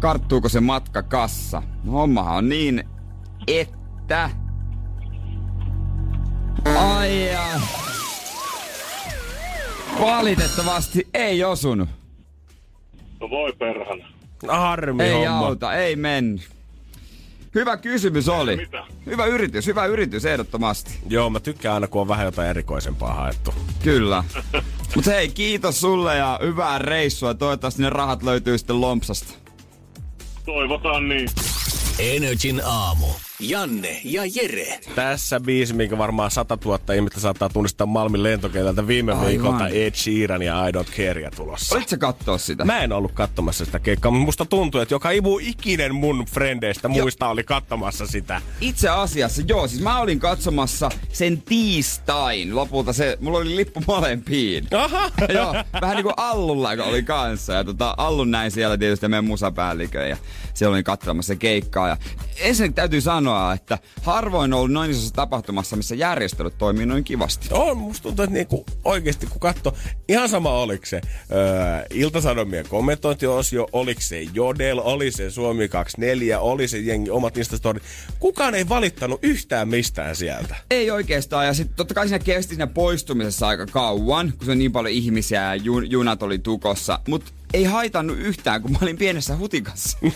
S3: Karttuuko se matka kassa? No, hommahan on niin, että... Ai ja. Valitettavasti ei osunut.
S4: No voi perhana.
S2: Harmi
S3: Ei
S2: homma.
S3: auta, ei mennyt. Hyvä kysymys oli.
S4: Mitä?
S3: Hyvä yritys, hyvä yritys ehdottomasti.
S2: Joo, mä tykkään aina, kun on vähän jotain erikoisempaa haettu.
S3: Kyllä. Mutta hei, kiitos sulle ja hyvää reissua. Toivottavasti ne rahat löytyy sitten lompsasta.
S4: Toivotaan niin.
S1: Energin aamu. Janne ja Jere.
S2: Tässä biisi, minkä varmaan 100 000 ihmistä saattaa tunnistaa Malmin lentokentältä viime
S3: Aivan.
S2: viikolta Ed Sheeran ja I Don't Carea tulossa.
S3: Olitko sä kattoo sitä?
S2: Mä en ollut katsomassa sitä keikkaa, mutta musta tuntuu, että joka imu ikinen mun frendeistä muista oli katsomassa sitä.
S3: Itse asiassa, joo, siis mä olin katsomassa sen tiistain. Lopulta se, mulla oli lippu molempiin.
S2: Aha!
S3: joo, vähän niinku Allulla oli kanssa. Ja tota, Allun näin siellä tietysti meidän musapäällikön ja siellä olin katsomassa keikkaa. Ja ensinnäkin täytyy sanoa, että harvoin on ollut noin isossa tapahtumassa, missä järjestelyt toimii noin kivasti.
S2: On, musta tuntuu, että niinku oikeesti kun katso, ihan sama oliko se öö, Iltasanomien kommentointiosio, oliko se Jodel, oli se Suomi 24, oli se jengi omat Instastorit. Kukaan ei valittanut yhtään mistään sieltä.
S3: Ei oikeastaan, ja sitten totta kai siinä kesti siinä poistumisessa aika kauan, kun se on niin paljon ihmisiä ja jun, junat oli tukossa, mutta ei haitannut yhtään, kun mä olin pienessä hutikassa.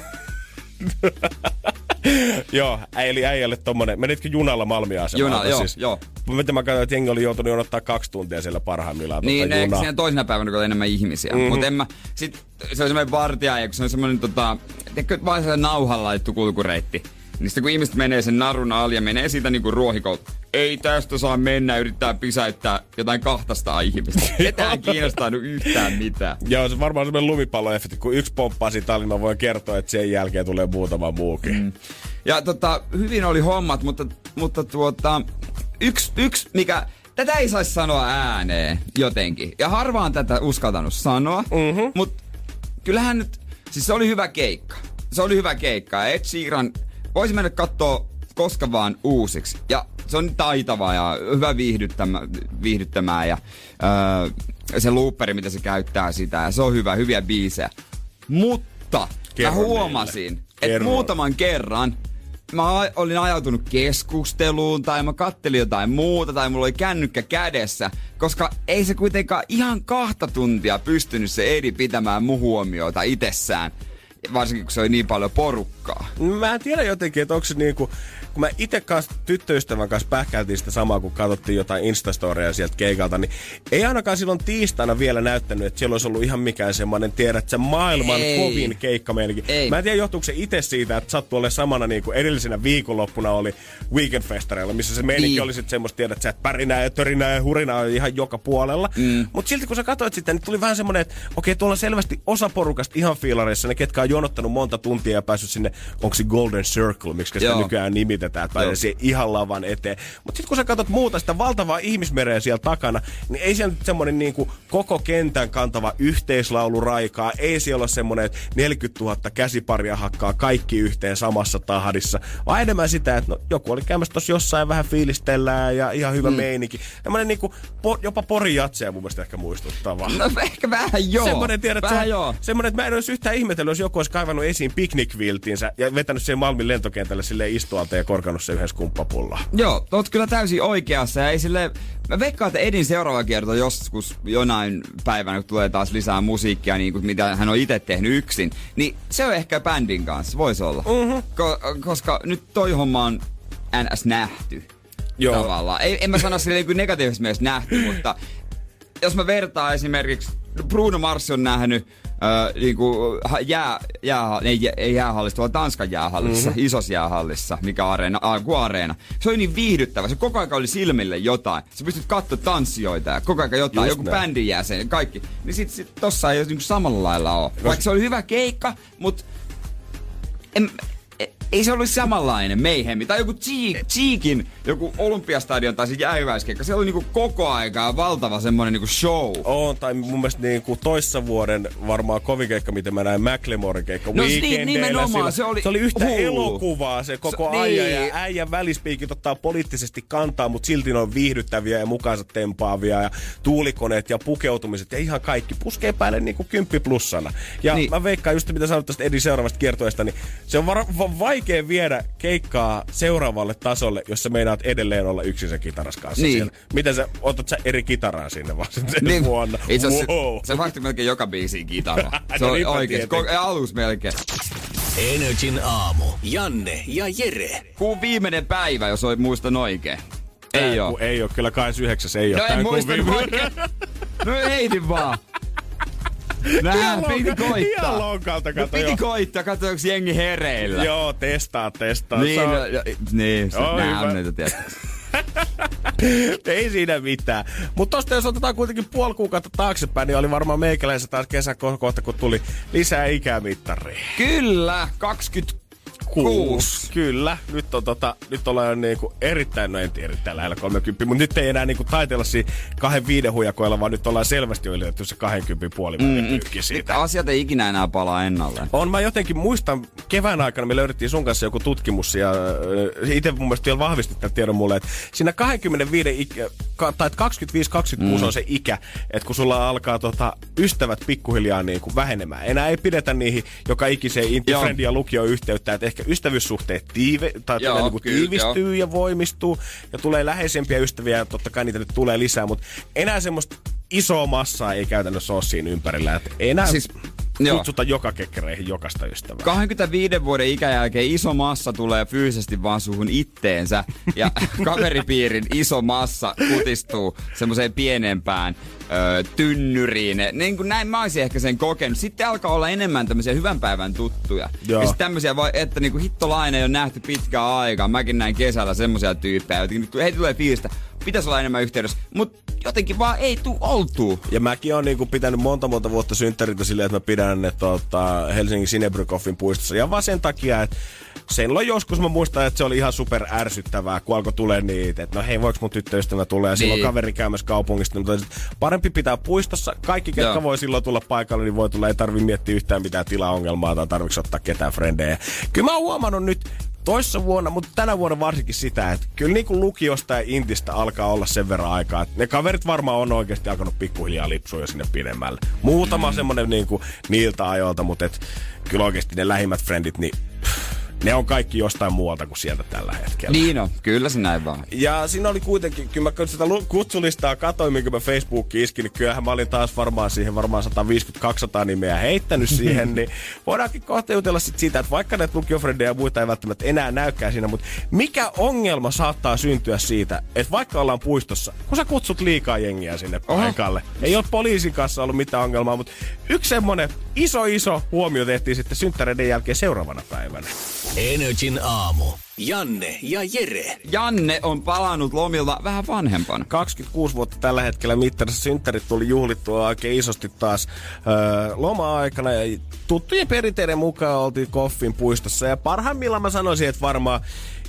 S2: joo, eli äijälle tommonen, menitkö junalla Malmiasemaan?
S3: Juna, joo, joo.
S2: Mitä mä katsoin, että jengi oli joutunut jonottaa kaksi tuntia siellä parhaimmillaan
S3: Niin,
S2: tota
S3: ne,
S2: junaa.
S3: siinä toisena päivänä, kun oli enemmän ihmisiä. Mm-hmm. Mutta en mä, sit se oli semmoinen vartija, ja kun se on semmoinen tota, tiedätkö, vaan se nauhalla laittu kulkureitti. Niin sitten kun ihmiset menee sen narun alle ja menee siitä niinku ruohikoutta, ei tästä saa mennä, yrittää pysäyttää jotain kahtasta ihmistä. Ketään kiinnostanut yhtään mitään.
S2: Joo, se varmaan semmoinen lumipalloefekti. Kun yksi pomppaa siitä alle, niin mä voin kertoa, että sen jälkeen tulee muutama muukin. Mm.
S3: Ja tota, hyvin oli hommat, mutta, mutta tuota, yksi, yksi, mikä, tätä ei saisi sanoa ääneen jotenkin. Ja harvaan tätä uskaltanut sanoa, mm-hmm. mutta kyllähän nyt, siis se oli hyvä keikka. Se oli hyvä keikka. Ed Sheeran, voisi mennä katsoa koska vaan uusiksi. Ja se on taitava ja hyvä viihdyttämä, viihdyttämään ja öö, se looperi, mitä se käyttää sitä. Ja se on hyvä, hyviä biisejä. Mutta
S2: Kerro
S3: mä huomasin, että muutaman kerran mä olin ajautunut keskusteluun tai mä kattelin jotain muuta tai mulla oli kännykkä kädessä, koska ei se kuitenkaan ihan kahta tuntia pystynyt se Edi pitämään mun huomiota itsessään. Varsinkin kun se oli niin paljon porukkaa.
S2: Mä en tiedä jotenkin, että onko se niinku, kun mä itse kanssa tyttöystävän kanssa pähkältiin sitä samaa, kun katsottiin jotain Instastoria sieltä keikalta, niin ei ainakaan silloin tiistaina vielä näyttänyt, että siellä olisi ollut ihan mikään semmoinen, tiedät sä, maailman
S3: Ei.
S2: kovin keikka meidänkin.
S3: Ei.
S2: Mä en tiedä, johtuuko se itse siitä, että sattuu olemaan samana niin kuin edellisenä viikonloppuna oli Weekend-festareilla, missä se meininki
S3: Niin.
S2: oli sitten semmoista, tiedät sä, että pärinää ja törinää ja hurinaa ihan joka puolella. Mm. Mutta silti kun sä katsoit sitä, niin tuli vähän semmoinen, että okei, tuolla on selvästi osa porukasta ihan fiilareissa, ne ketkä on jonottanut monta tuntia ja päässyt sinne, onko se Golden Circle, miksi sitä
S3: Joo.
S2: nykyään nimitetään, pääsee
S3: Joo.
S2: siihen ihan lavan eteen. Mutta sitten kun sä katsot muuta sitä valtavaa ihmismereä siellä takana, niin ei siellä semmoinen niinku koko kentän kantava yhteislaulu raikaa, ei siellä ole semmoinen, että 40 000 käsiparia hakkaa kaikki yhteen samassa tahdissa, vaan enemmän sitä, että no, joku oli käymässä tossa jossain vähän fiilistellään ja ihan hyvä mm. meininki. Tämmöinen niinku, po, jopa Porin jatseja mun mielestä ehkä muistuttava.
S3: No ehkä vähän joo.
S2: Semmoinen, tiedät,
S3: vähän
S2: se,
S3: joo.
S2: semmoinen, että mä en olisi yhtään ihmetellyt, jos joku olisi kaivannut esiin piknikviltinsä ja vetänyt sen Malmin lentokentälle sille istualta ja korkannut sen yhden skumppapullaan.
S3: Joo, oot kyllä täysin oikeassa ja ei sille... Mä veikkaan, että Edin seuraava kerta joskus jonain päivänä, kun tulee taas lisää musiikkia, niin kuin mitä hän on itse tehnyt yksin, niin se on ehkä bändin kanssa, voisi olla. Mm-hmm. Ko- koska nyt toi homma on NS nähty.
S2: Joo.
S3: Tavallaan. Ei, en mä sano sille niin negatiivisessa mielessä nähty, mutta jos mä vertaan esimerkiksi, Bruno Mars on nähnyt äh, niinku, ha- jää, jää, ei, ei jäähallissa, vaan Tanskan jäähallissa, mm-hmm. isossa jäähallissa, mikä areena, Aku Areena. Se oli niin viihdyttävä, se koko aika oli silmille jotain. Sä pystyt katsoa tanssijoita ja koko aika jotain,
S2: Just
S3: joku
S2: näin.
S3: bändin jäsen, kaikki. Niin sit, sit tossa ei niinku samalla lailla ole. Vaikka se oli hyvä keikka, mutta en, ei se ollut samanlainen meihemmi. Tai joku Cheek, Cheekin, joku Olympiastadion tai se jäähyväiskeikka. Se oli niinku koko aikaa valtava semmonen niinku show.
S2: On, tai mun mielestä niin kuin toissa vuoden varmaan kovin keikka, miten mä näin McLemoren keikka
S3: No niin,
S2: Weekendeillä
S3: nimenomaan,
S2: sillä-
S3: se oli
S2: se oli yhtä
S3: hullu.
S2: elokuvaa se koko
S3: Se-
S2: ajan.
S3: niin.
S2: Ja äijän välispiikit ottaa poliittisesti kantaa, mutta silti ne on viihdyttäviä ja mukaansa tempaavia. Ja tuulikoneet ja pukeutumiset ja ihan kaikki puskee päälle niin kuin kymppi plussana. Ja
S3: Niin.
S2: niin. mä veikkaan just mitä sanoit tästä Edin seuraavasta kiertoesta, niin se on var- va- vaikea viedä keikkaa seuraavalle tasolle, jos sä meinaat edelleen olla yksin sen kitaras kanssa
S3: Niin.
S2: siellä. Miten sä, otat sä eri kitaraa sinne vaan sen
S3: Niin,
S2: vuonna?
S3: Itse asiassa
S2: wow.
S3: se, se vaihti melkein joka biisiin kitara. Se
S2: No
S3: oli
S2: niinpä
S3: oikein. Alus melkein.
S1: Energin aamu. Janne ja Jere.
S3: Kuun viimeinen päivä, jos olet muistan oikein. Ei oo.
S2: Ei ole, kyllä 29 ei ole.
S3: No en muista oikein. No heitin vaan. Nää
S2: Ihan
S3: piti
S2: lonka- Ihan
S3: koittaa.
S2: lonkalta,
S3: No
S2: kato
S3: piti
S2: joo.
S3: koittaa, katso onko jengi hereillä.
S2: Joo, testaa, testaa.
S3: Niin,
S2: on-
S3: no, jo- niin,
S2: Joo,
S3: nää
S2: hyvä.
S3: on niitä, tiedätkö.
S2: Ei siinä mitään. Mutta tosta jos otetaan kuitenkin puoli kuukautta taaksepäin, niin oli varmaan meikäläisen taas kesäkohta, kun tuli lisää ikämittaria.
S3: Kyllä, 26.
S2: Kuusi. Kyllä. Nyt, on, tota, nyt ollaan jo niinku erittäin, no en tiedä, erittäin lähellä 30, mutta nyt ei enää niinku taitella siinä kahden viiden huijakoilla, vaan nyt ollaan selvästi ylitetty se 20 puolivälin mm, siitä.
S3: Asiat ei ikinä enää palaa ennalleen.
S2: On, mä jotenkin muistan kevään aikana, me löydettiin sun kanssa joku tutkimus ja itse mun mielestä vielä vahvistit tämän tiedon mulle, että siinä 25 ikä, tai 25-26 mm. on se ikä, että kun sulla alkaa tota, ystävät pikkuhiljaa niin kuin vähenemään. Enää ei pidetä niihin joka ikiseen intifriendin ja lukioyhteyttä, että ehkä ystävyyssuhteet tiive, tai
S3: Joo,
S2: niin kuin
S3: kyllä,
S2: tiivistyy ja voimistuu ja tulee läheisempiä ystäviä ja totta kai niitä nyt tulee lisää, mutta enää semmoista isoa massaa ei käytännössä ole siinä ympärillä. Että enää
S3: Siis,
S2: siis,
S3: joo.
S2: kutsuta joka kekkereihin jokaista ystävää.
S3: 25 vuoden ikä jälkeen iso massa tulee fyysisesti vaan suhun itteensä ja kaveripiirin iso massa kutistuu semmoiseen pienempään ö, tynnyriin. Niin kuin näin mä olisin ehkä sen kokenut. Sitten alkaa olla enemmän tämmöisiä hyvän päivän tuttuja.
S2: Joo.
S3: Ja sitten tämmöisiä, vai, että niinku hittolainen ei ole nähty pitkään aikaa. Mäkin näin kesällä semmoisia tyyppejä, jotenkin heti tulee fiilistä. Pitäisi olla enemmän yhteydessä, mutta jotenkin vaan ei tuu oltuu.
S2: Ja mäkin on niinku pitänyt monta monta vuotta synttärintä silleen, että mä pidän ne tota, Helsingin Sinebrykoffin puistossa. Ja vaan sen takia, että sen on joskus mä muistan, että se oli ihan super ärsyttävää, kun alkoi tulee niitä, että no hei, voiko mun tyttöystävä tulla? Ja silloin
S3: Niin.
S2: kaveri käymässä kaupungista. Mutta parempi pitää puistossa. Kaikki, ketkä
S3: Joo.
S2: voi silloin tulla paikalle, niin voi tulla. Ei tarvi miettiä yhtään mitään tilaongelmaa tai tarvitse ottaa ketään frendejä. Kyllä mä oon huomannut nyt toissa vuonna, mutta tänä vuonna varsinkin sitä, että kyllä niin kuin lukiosta ja intistä alkaa olla sen verran aikaa, että ne kaverit varmaan on oikeasti alkanut pikkuhiljaa lipsua jo sinne pidemmälle. Muutama mm. semmonen niin kuin niiltä ajoilta, mutta et, kyllä oikeasti ne lähimmät frendit, niin ne on kaikki jostain muualta kuin sieltä tällä hetkellä.
S3: Niin on, kyllä se näin vaan.
S2: Ja siinä oli kuitenkin, kyllä mä sitä kutsulistaa katoin, minkä mä Facebookiin iskin, niin kyllähän mä olin taas varmaan siihen varmaan 150-200 nimeä heittänyt siihen, niin voidaankin kohta jutella sit siitä, että vaikka näitä lukiofrendejä ja muita ei välttämättä enää näykään siinä, mutta mikä ongelma saattaa syntyä siitä, että vaikka ollaan puistossa, kun sä kutsut liikaa jengiä sinne paikalle, ei ole poliisin kanssa ollut mitään ongelmaa, mutta yksi semmonen iso iso huomio tehtiin sitten synttäreiden jälkeen seuraavana päivänä.
S1: Energin aamu. Janne ja Jere.
S3: Janne on palannut lomilta vähän vanhempana.
S2: 26 vuotta tällä hetkellä mittarissa. Synttärit tuli juhlittua oikein isosti taas öö, loma-aikana ja tuttujen perinteiden mukaan oltiin Koffin puistossa. Ja parhaimmillaan mä sanoisin, että varmaan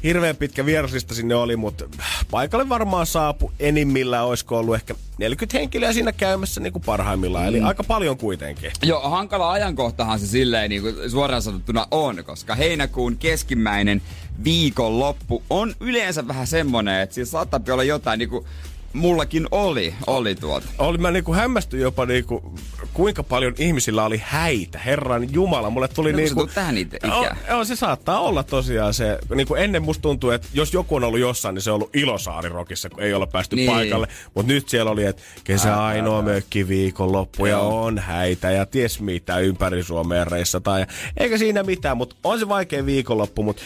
S2: hirveän pitkä vieroslista sinne oli, mutta paikalle varmaan saapu enimmillään, olisiko ollut ehkä 40 henkilöä siinä käymässä niin kuin parhaimmillaan. Eli aika paljon kuitenkin.
S3: Joo, hankala ajankohtahan se silleen niin kuin suoraan sanottuna on, koska heinäkuun keskimmäinen viikonloppu on yleensä vähän semmonen, että siinä saattaa olla jotain niin kuin mullakin oli, oli tuota.
S2: Oli mä niinku hämmästyin jopa niinku, kuinka paljon ihmisillä oli häitä. Herran Jumala, mulle tuli
S3: No,
S2: niinku...
S3: tähän it-
S2: Joo,
S3: ikään.
S2: joo, se saattaa olla tosiaan se. Niinku ennen musta tuntuu, että jos joku on ollut jossain, niin se on ollut Ilosaari-rokissa, kun ei olla päästy
S3: Niin.
S2: paikalle. Mutta nyt siellä oli, että kesä ainoa mökki viikonloppu ja on häitä ja ties mitä ympäri Suomea reissataan. Ja, eikä siinä mitään, mutta on se vaikea viikonloppu, mutta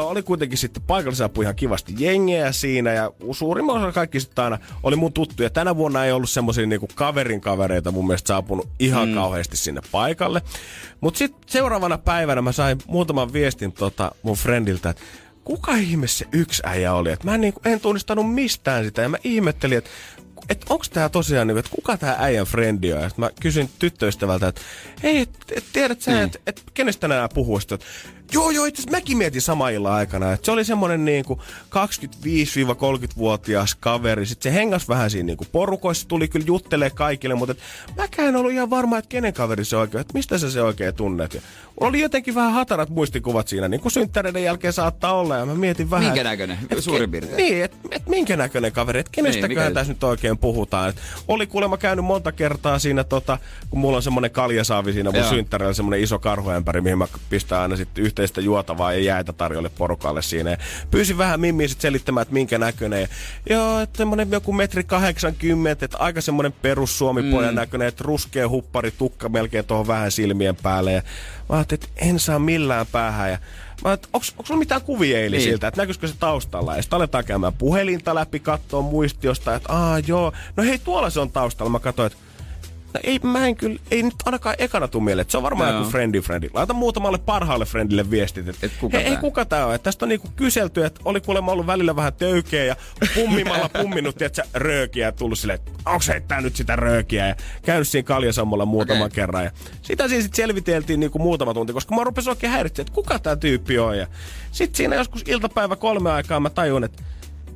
S2: oli kuitenkin sitten paikallisapu ihan kivasti jengeä siinä ja suurimman osa kaikki sitten aina oli mun tuttuja. Tänä vuonna ei ollut semmoisia niinku kaverin kavereita mun mielestä saapunut ihan mm. kauheasti sinne paikalle. Mutta sitten seuraavana päivänä mä sain muutaman viestin tota mun friendiltä, että kuka ihme se yksi äijä oli? Et mä en, niinku, en tunnistanut mistään sitä ja mä ihmettelin, että et onks tää tosiaan, niinku, että kuka tää äijän frendi on? Ja mä kysyin tyttöystävältä, että hei, et, et tiedät sä, että et, kenestä nää puhuu? Sit, että joo, joo, itse mäkin mietin sama illan aikana, että se oli semmonen niinku 25-30-vuotias kaveri. Sitten se hengas vähän siinä niinku porukoissa, tuli kyllä juttelee kaikille, mutta et mäkään en ollut ihan varma, että kenen kaveri se oikein, että mistä sä se oikein tunnet. Ja oli jotenkin vähän hatarat muistikuvat siinä, niin kuin synttäreiden jälkeen saattaa olla, ja mä mietin vähän...
S3: Minkä näköinen?
S2: et
S3: Suurin piirtein.
S2: Niin, että et minkä näköinen kaveri, että
S3: Niin,
S2: kenestäköhän
S3: mikä-
S2: tässä nyt oikein puhutaan. Et oli kuulemma käynyt monta kertaa siinä, tota, kun mulla on semmonen kaljasaavi siinä mun
S3: Joo.
S2: synttärillä, semmonen iso karhuämpäri, mihin mä pistän aina sitten yhteistä juotavaa ja jäätä tarjolle porukalle siinä. Ja pyysin vähän Mimmiä sit selittämään, että minkä näköinen. Ja, joo, että semmonen joku metri 80, että aika semmonen perus suomipojan mm. näköinen, että ruskea huppari, tukka melkein tuohon vähän silmien päälle. Ja mä ajattelin, että en saa millään päähän. Ja Mä että onks, onks sulla mitään kuvia eilen
S3: Niin.
S2: niin. siltä, että näkyisikö se taustalla? Ja sitten aletaan käymään puhelinta läpi, katsoa muistiosta, että aa joo, no hei tuolla se on taustalla. Mä katsoin, että no ei mä en kyllä, ei nyt ainakaan ekana tuu mieleen. että Se on varmaan joku friendly friendly. Laita muutamalle parhaalle friendille viestit, että
S3: Et kuka
S2: hei, ei kuka tää on. Et tästä on niinku kyselty, että oli kuulemma ollut välillä vähän töykeä ja pummimalla pumminut, tiedätkö, röökiä ja tullut silleen, että onks heittää nyt sitä röökiä ja käynyt siinä kaljasammolla muutaman
S3: Okei.
S2: kerran. Ja sitä siinä sitten selviteltiin niinku muutama tunti, koska mä rupesin oikein häiritsemään, että kuka tää tyyppi on. Ja sitten siinä joskus iltapäivä kolme aikaa mä tajun, että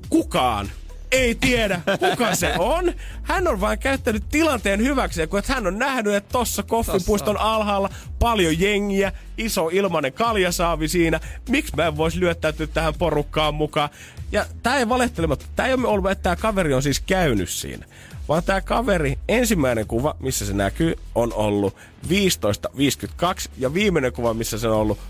S2: kukaan ei tiedä, kuka se on. Hän on vain käyttänyt tilanteen hyväksi, kun hän on nähnyt, että tossa koffipuiston alhaalla paljon jengiä, iso ilmanen kaljasaavi siinä. Miksi mä en voisi lyöttäytyä tähän porukkaan mukaan? Ja tää ei valehtelematta, tää ei ole ollut, että tää kaveri on siis käynyt siinä. Vaan tämä kaveri, ensimmäinen kuva, missä se näkyy, on ollut 15.52 ja viimeinen kuva, missä se on ollut 23.31.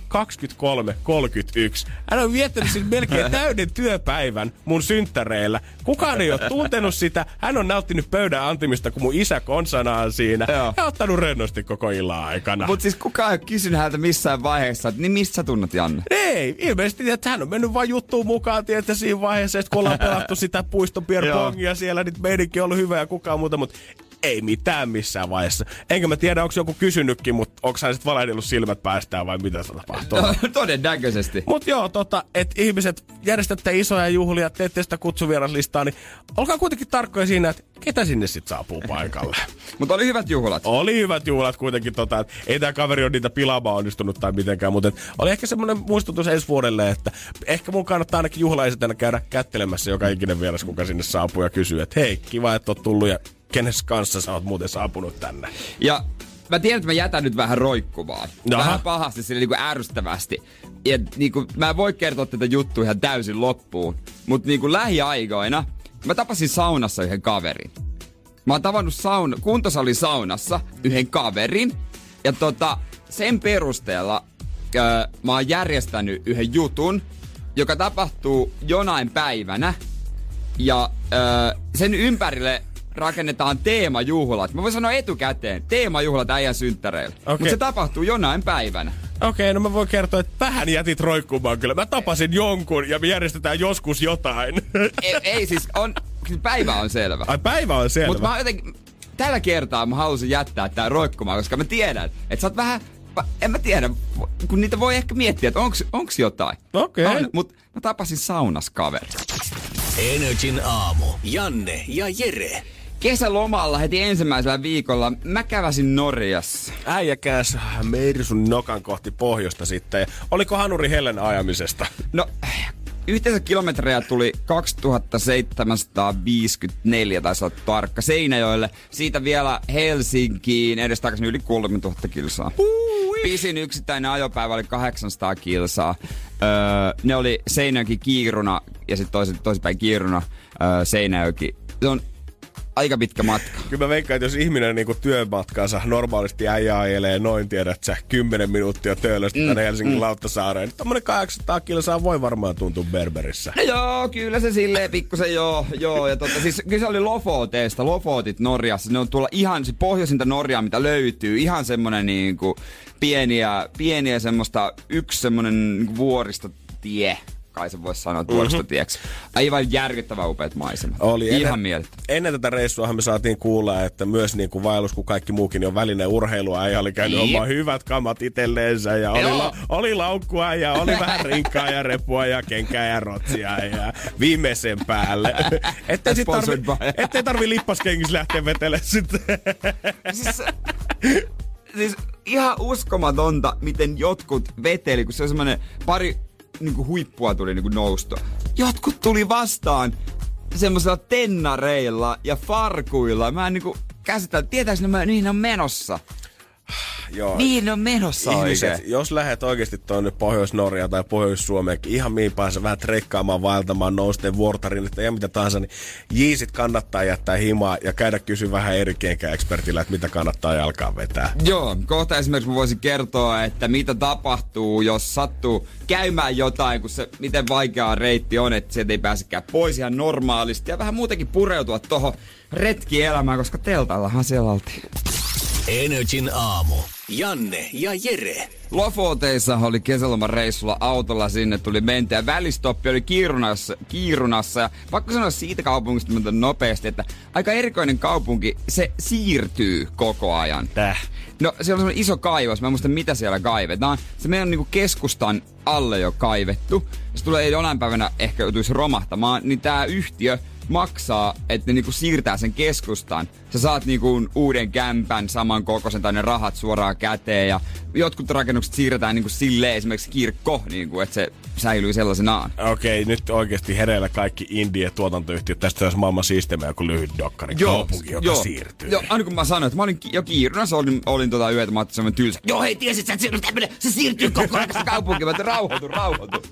S2: Hän on viettänyt siis melkein täyden työpäivän mun synttäreillä. Kukaan ei ole tuntenut sitä. Hän on nauttinut pöydän antimista, kun mun isä konsanaan siinä.
S3: Joo.
S2: Ja ottanut rennosti koko illan aikana.
S3: Mut siis kukaan ei ole kysynyt häntä missään vaiheessa, että niin mistä sä tunnet Janne?
S2: Ei, ilmeisesti että hän on mennyt vain juttuun mukaan, tietää siinä vaiheessa, että kun ollaan pelattu sitä puiston pierpongia siellä, niin meidänkin on ollut hyvä ja kukaan muuta, mutta ei mitään missään vaiheessa. Enkä mä tiedä, onko joku kysynytkin, mutta onko hän sitten valehdellut silmät päästään vai mitä se tapahtuu.
S3: No, todennäköisesti.
S2: Mut joo, tota, että ihmiset järjestätte isoja juhlia, teette sitä kutsuvieraslistaa, niin olkaa kuitenkin tarkkoja siinä, että ketä sinne sitten saapuu paikalle.
S3: Mutta oli hyvät juhlat.
S2: Oli hyvät juhlat kuitenkin, tota, että ei tämä kaveri ole niitä pilaamaan onnistunut tai mitenkään, mutta oli ehkä semmoinen muistutus ensi vuodelle, että ehkä mun kannattaa ainakin juhlaisitänä käydä kättelemässä joka ikinen vieras, kuka sinne saapuu ja kysyy, että hei, kiva, että oot tullut ja kenes kanssa sä oot muuten saapunut tänne.
S3: Ja mä tiedän, että mä jätän nyt vähän roikkumaan.
S2: Jaha.
S3: Vähän pahasti, sille niinku ärsyttävästi. Ja niinku, mä en voi kertoa tätä juttua ihan täysin loppuun. Mutta niinku lähiaikoina mä tapasin saunassa yhden kaverin. Mä oon tavannut sauna, kuntosali saunassa yhden kaverin. Ja tota, sen perusteella öö, mä oon järjestänyt yhden jutun, joka tapahtuu jonain päivänä. Ja öö, sen ympärille rakennetaan teemajuhlat. Mä voin sanoa etukäteen, teemajuhlat äijän synttäreillä.
S2: Okei.
S3: Mutta se tapahtuu jonain päivänä.
S2: Okei, no mä voin kertoa, että vähän jätit roikkumaan kyllä. Mä tapasin jonkun ja me järjestetään joskus jotain.
S3: ei, ei siis, on, siis päivä on selvä.
S2: Ai päivä on selvä.
S3: Mutta mä jotenkin, tällä kertaa mä halusin jättää tää roikkumaan, koska mä tiedän, että sä oot vähän, en mä tiedä, kun niitä voi ehkä miettiä, että onks, onks jotain.
S2: Okei.
S3: On, mut mä tapasin saunas kaveri.
S1: Energin aamu. Janne ja Jere.
S3: Kesälomalla heti ensimmäisellä viikolla mä käväsin Norjassa.
S2: Äijä käs Mersun nokan kohti pohjoista sitten. Oliko Hanuri Hellen ajamisesta?
S3: No, yhteensä kilometrejä tuli 2754, taisi olla tarkka, Seinäjoelle. Siitä vielä Helsinkiin, edestakaisin yli 3000 kilsaa. Pisin yksittäinen ajopäivä oli 800 kilsaa. Öö, ne oli Seinäjoki Kiiruna ja sitten toiset, toisinpäin Kiiruna öö, Seinäjoki. Se on aika pitkä matka.
S2: Kyllä mä veikkaan, että jos ihminen niinku työmatkaansa normaalisti äijä ajelee noin, tiedät sä, 10 minuuttia töölöstä mm, tänne Helsingin mm. Lauttasaareen, niin tommonen 800 kilsaa voi varmaan tuntua Berberissä.
S3: No joo, kyllä se silleen pikkusen joo, joo. Ja tota, siis kyllä se oli Lofoteesta, Lofotit Norjassa. Ne on tuolla ihan se pohjoisinta Norjaa, mitä löytyy. Ihan semmonen niinku pieniä, pieniä semmoista, yksi semmonen niinku vuoristotie. Kai se voisi sanoa, että vuoristotieksi. Aivan järkyttävän upeat maisemat.
S2: Oli
S3: Ihan
S2: ennen,
S3: mielettä.
S2: ennen tätä reissuahan me saatiin kuulla, että myös niin kuin vaellus kuin kaikki muukin niin on välinen urheilu. Äijä oli käynyt omaa hyvät kamat itselleensä ja oli, la, oli laukkua ja oli vähän rinkkaa ja repua ja kenkää ja rotsia ja viimeisen päälle. Ettei, sit tarvi, ettei tarvi lippaskengissä lähteä vetelemään sitten.
S3: siis, siis ihan uskomatonta, miten jotkut veteli, kun se on semmoinen pari niinku huippua tuli niinku nousta. Jotkut tuli vastaan semmoisella tennareilla ja farkuilla. Mä en niinku käsitä, tietääks ne, mä, ne on menossa.
S2: Joo.
S3: Niin ne on menossa
S2: Ihmiset,
S3: oikein.
S2: jos lähdet oikeasti tuonne Pohjois-Norjaa tai Pohjois-Suomeenkin ihan mihin päässä vähän trekkaamaan, vaeltamaan, nousteen vuortarin, että ja mitä tahansa, niin jiisit kannattaa jättää himaa ja käydä kysyä vähän eri ekspertillä, että mitä kannattaa jalkaa vetää.
S3: Joo, kohta esimerkiksi mä voisin kertoa, että mitä tapahtuu, jos sattuu käymään jotain, kun se miten vaikea reitti on, että sieltä ei pääsekään pois ihan normaalisti ja vähän muutenkin pureutua tohon retkielämään, koska teltallahan siellä oltiin.
S1: Energin aamu. Janne ja Jere.
S3: Lofoteissa oli kesäloman reissulla autolla sinne tuli menty ja välistoppi oli kiirunassa, kiirunassa. Ja pakko sanoa siitä kaupungista mutta nopeasti, että aika erikoinen kaupunki, se siirtyy koko ajan.
S2: Täh.
S3: No siellä on semmoinen iso kaivos, mä en muista mitä siellä kaivetaan. Se meidän niinku keskustan alle jo kaivettu. Se tulee jonain päivänä ehkä joutuisi romahtamaan, niin tää yhtiö maksaa, että ne niinku siirtää sen keskustaan. Sä saat niinku uuden kämpän, saman kokoisen tai ne rahat suoraan käteen ja jotkut rakennukset siirretään niinku silleen, esimerkiksi kirkko, niinku, että se säilyy sellaisenaan.
S2: Okei, nyt oikeasti hereillä kaikki indie-tuotantoyhtiöt. Tästä olisi maailman siistimmä joku lyhyt dokkari. Kaupunki, joka siirtyy.
S3: Joo, aina kun mä sanoin, että mä olin ki- jo kiirunassa, olin, olin tota yötä, mä ajattelin semmoinen tylsä. Joo, hei, tiesit sä, että se, siirtyy koko ajan se kaupunki. Mä rauhoitu, rauhoitu.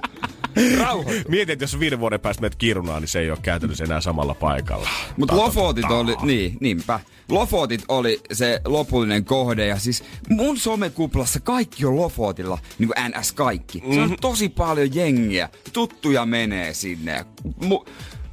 S2: Mietin, että jos viiden vuoden päästä menet Kirunaan, niin se ei ole käytännössä enää samalla paikalla.
S3: Mutta
S2: Ta- ta-
S3: Lofotit oli, niin, niinpä. Lofotit oli se lopullinen kohde ja siis mun somekuplassa kaikki on Lofotilla, niin kuin NS kaikki. Se on tosi paljon jengiä, tuttuja menee sinne. Mu,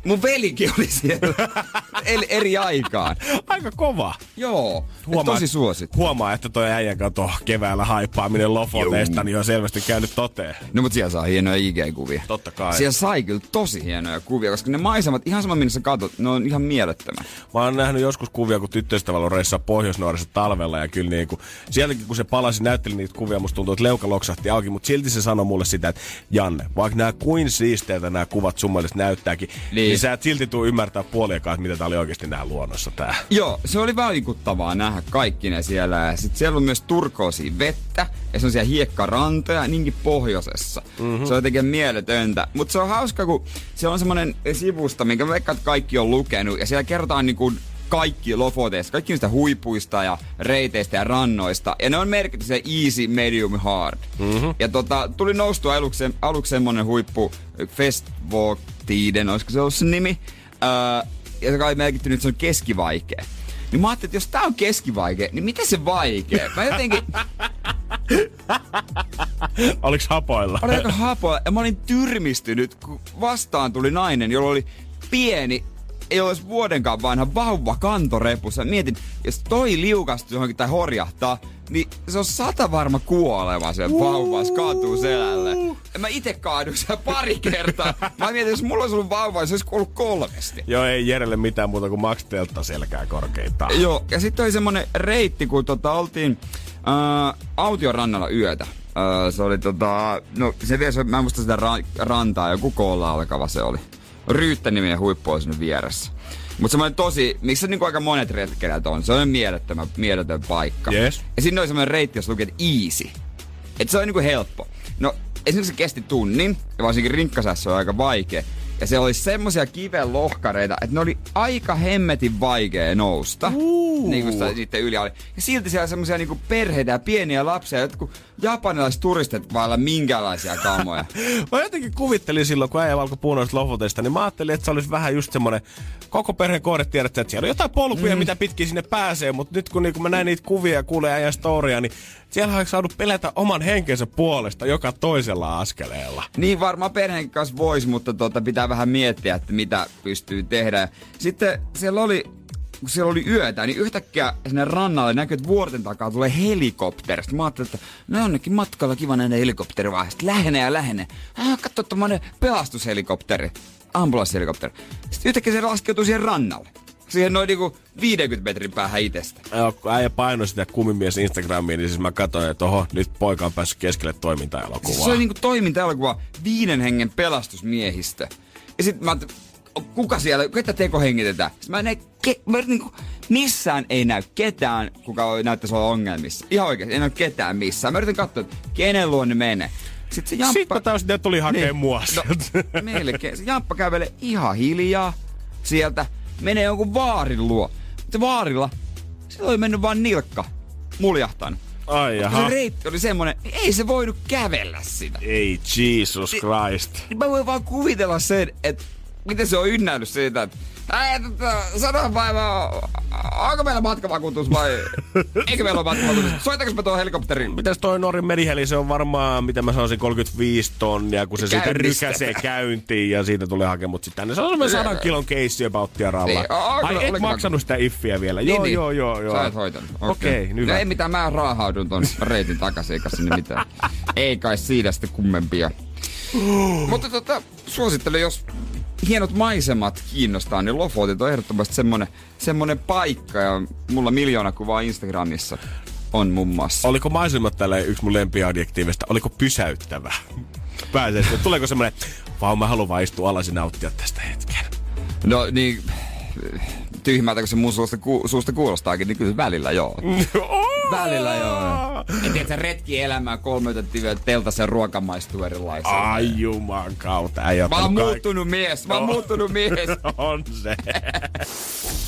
S3: mun velikin oli siellä eri, eri aikaan.
S2: Aika kova.
S3: Joo, Huomaa, tosi suosittu.
S2: Huomaa, että toi äijän kato keväällä haippaaminen Lofoteista, niin on selvästi käynyt toteen.
S3: No mutta siellä saa hienoja IG-kuvia.
S2: Totta kai.
S3: Siellä sai kyllä tosi hienoja kuvia, koska ne maisemat, ihan sama minne sä katot, ne on ihan mielettömät.
S2: Mä oon nähnyt joskus kuvia, kun tyttöystävällä on reissaa pohjois talvella ja kyllä niinku, sieltäkin kun se palasi, näytteli niitä kuvia, musta tuntuu, että leuka loksahti auki, mutta silti se sanoi mulle sitä, että Janne, vaikka nämä kuin siisteiltä nämä kuvat sun mielestä näyttääkin, niin,
S3: Niin.
S2: sä et silti tuu ymmärtää puoliakaan, että mitä tää oli oikeasti nähdä luonnossa tää.
S3: Joo, se oli vaikuttavaa nähdä kaikki ne siellä. Ja sit siellä on myös turkoosia vettä ja se on siellä hiekkarantoja niinkin pohjoisessa. Mm-hmm. Se on jotenkin mieletöntä. Mutta se on hauska, kun siellä on semmonen sivusta, minkä että kaikki on lukenut. Ja siellä kerrotaan niinku kaikki Lofoteista, kaikki niistä huipuista ja reiteistä ja rannoista. Ja ne on merkitty se easy, medium, hard. Mm-hmm. Ja tota, tuli noustua aluksi, aluksi semmonen huippu Festwalk Tiden, olisiko se ollut se nimi? Öö, ja se kai merkitty nyt se on keskivaikea. Niin mä ajattelin, että jos tää on keskivaikea, niin miten se vaikea? Mä jotenkin
S2: Oliks hapoilla?
S3: olin aika hapoa ja mä olin tyrmistynyt, kun vastaan tuli nainen, jolla oli pieni, ei olisi vuodenkaan vanha vauva kantorepussa. Mietin, jos toi liukastuu johonkin tai horjahtaa, niin se on sata varma kuoleva se vauva, jos kaatuu selälle. Ja mä itse kaaduin siellä pari kertaa. Mä mietin, jos mulla olisi ollut vauva, se olisi kuollut kolmesti.
S2: Joo, ei Jerelle mitään muuta kuin Max Delta selkää korkeintaan.
S3: Joo, ja sitten oli semmonen reitti, kun tota oltiin äh, Aution rannalla yötä. Äh, se oli tota, no se vielä, mä en muista sitä ra- rantaa, joku koolla alkava se oli. Ryyttänimien huippu oli sinne vieressä. Mutta semmoinen tosi, missä niinku aika monet retkeilijät on, se on mielettömän, mieletön paikka.
S2: Yes.
S3: Ja sinne oli semmoinen reitti, jossa luki, että easy. Että se on niinku helppo. No, esimerkiksi se kesti tunnin, ja varsinkin rinkkasässä on aika vaikea. Ja se oli semmosia kiven lohkareita, että ne oli aika hemmetin vaikea nousta. Uh. Niin kuin sitä sitten yli oli. Ja silti siellä semmosia niinku perheitä ja pieniä lapsia, jotkut japanilaiset turistit vailla minkälaisia kamoja.
S2: Mä jotenkin kuvittelin silloin, kun äijä alkoi puhua noista Lofoteista, niin mä ajattelin, että se olisi vähän just semmonen koko perheen kohde tiedätte, että siellä on jotain polkuja, mm. mitä pitkin sinne pääsee, mutta nyt kun niinku mä näin niitä kuvia ja kuulen äijän storia, niin siellä olisi saanut pelätä oman henkensä puolesta joka toisella askeleella.
S3: Niin varmaan perheen kanssa voisi, mutta tota, pitää vähän miettiä, että mitä pystyy tehdä. Sitten siellä oli, kun siellä oli yötä, niin yhtäkkiä sinne rannalle näkyy, että vuorten takaa tulee helikopteri. Sitten mä ajattelin, että no jonnekin matkalla kiva nähdä helikopteri vaan. Sitten lähenee ja lähenee. Ah, katso tommonen pelastushelikopteri, ambulanssihelikopteri. Sitten yhtäkkiä se laskeutui siihen rannalle. Siihen noin niinku 50 metrin päähän itsestä.
S2: Joo, kun äijä painoi sitä kumimies Instagramiin, niin siis mä katsoin, että oho, nyt poika on päässyt keskelle toimintaelokuvaa.
S3: Se oli niinku toimintaelokuva viiden hengen pelastusmiehistä. Ja sit mä kuka siellä, ketä tekohengitetään? Sitten mä en näe, ke, mä niinku, missään ei näy ketään, kuka näyttäisi olla ongelmissa. Ihan oikeesti, ei näy ketään missään. Mä yritän katsoa, että kenen luo ne menee. Sitten se jamppa...
S2: Sitten taas ne tuli hakee niin. mua sieltä.
S3: No, melkein. Se jamppa kävelee ihan hiljaa sieltä. Menee jonkun vaarin luo. Se vaarilla, se oli mennyt vaan nilkka. Muljahtanut.
S2: Ai
S3: Se
S2: jaha.
S3: reitti oli semmonen, ei se voinut kävellä sitä.
S2: Ei, Jesus Christ.
S3: Niin mä voin vaan kuvitella sen, että miten se on ynnäillyt siitä, että Ei, tota, sano päivä, onko meillä matkavakuutus vai eikö meillä ole matkavakuutus? Soitaks me tuon helikopterin?
S2: Mitäs toi Norin meriheli, se on varmaan, mitä mä sanoisin, 35 tonnia, kun se siitä
S3: Käynnistä.
S2: rykäsee käyntiin ja siitä tulee hakemut sitten tänne. Se on semmoinen 100 kilon keissi about ralla.
S3: Niin, onko-
S2: Ai, et maksanut sitä iffiä vielä.
S3: Niin,
S2: joo,
S3: niin.
S2: joo, joo, joo.
S3: Sä et hoitanut.
S2: Okei, okay,
S3: No
S2: hyvä.
S3: ei mitään, mä raahaudun ton reitin takaisin, eikä sinne mitään. ei kai siitä sitten kummempia. Mutta tota, suosittelen, jos hienot maisemat kiinnostaa, niin Lofotit on ehdottomasti semmonen, semmonen paikka. Ja mulla miljoona kuvaa Instagramissa on muun muassa.
S2: Oliko maisemat tällä yksi mun lempiadjektiivista? Oliko pysäyttävä? Pääsee. Tuleeko semmoinen, vau mä haluan vaan istua alas ja nauttia tästä hetken.
S3: No niin, tyhmältä kun se mun suusta, ku, suusta kuulostaakin, niin kyllä välillä joo. Välillä joo. En tiedä, se retki elämään kolme yötä teltasen ruoka maistuu erilaiselle.
S2: Ai juman kautta.
S3: Mä oon muuttunut mies, mä oon
S2: No.
S3: muuttunut mies.
S2: On se.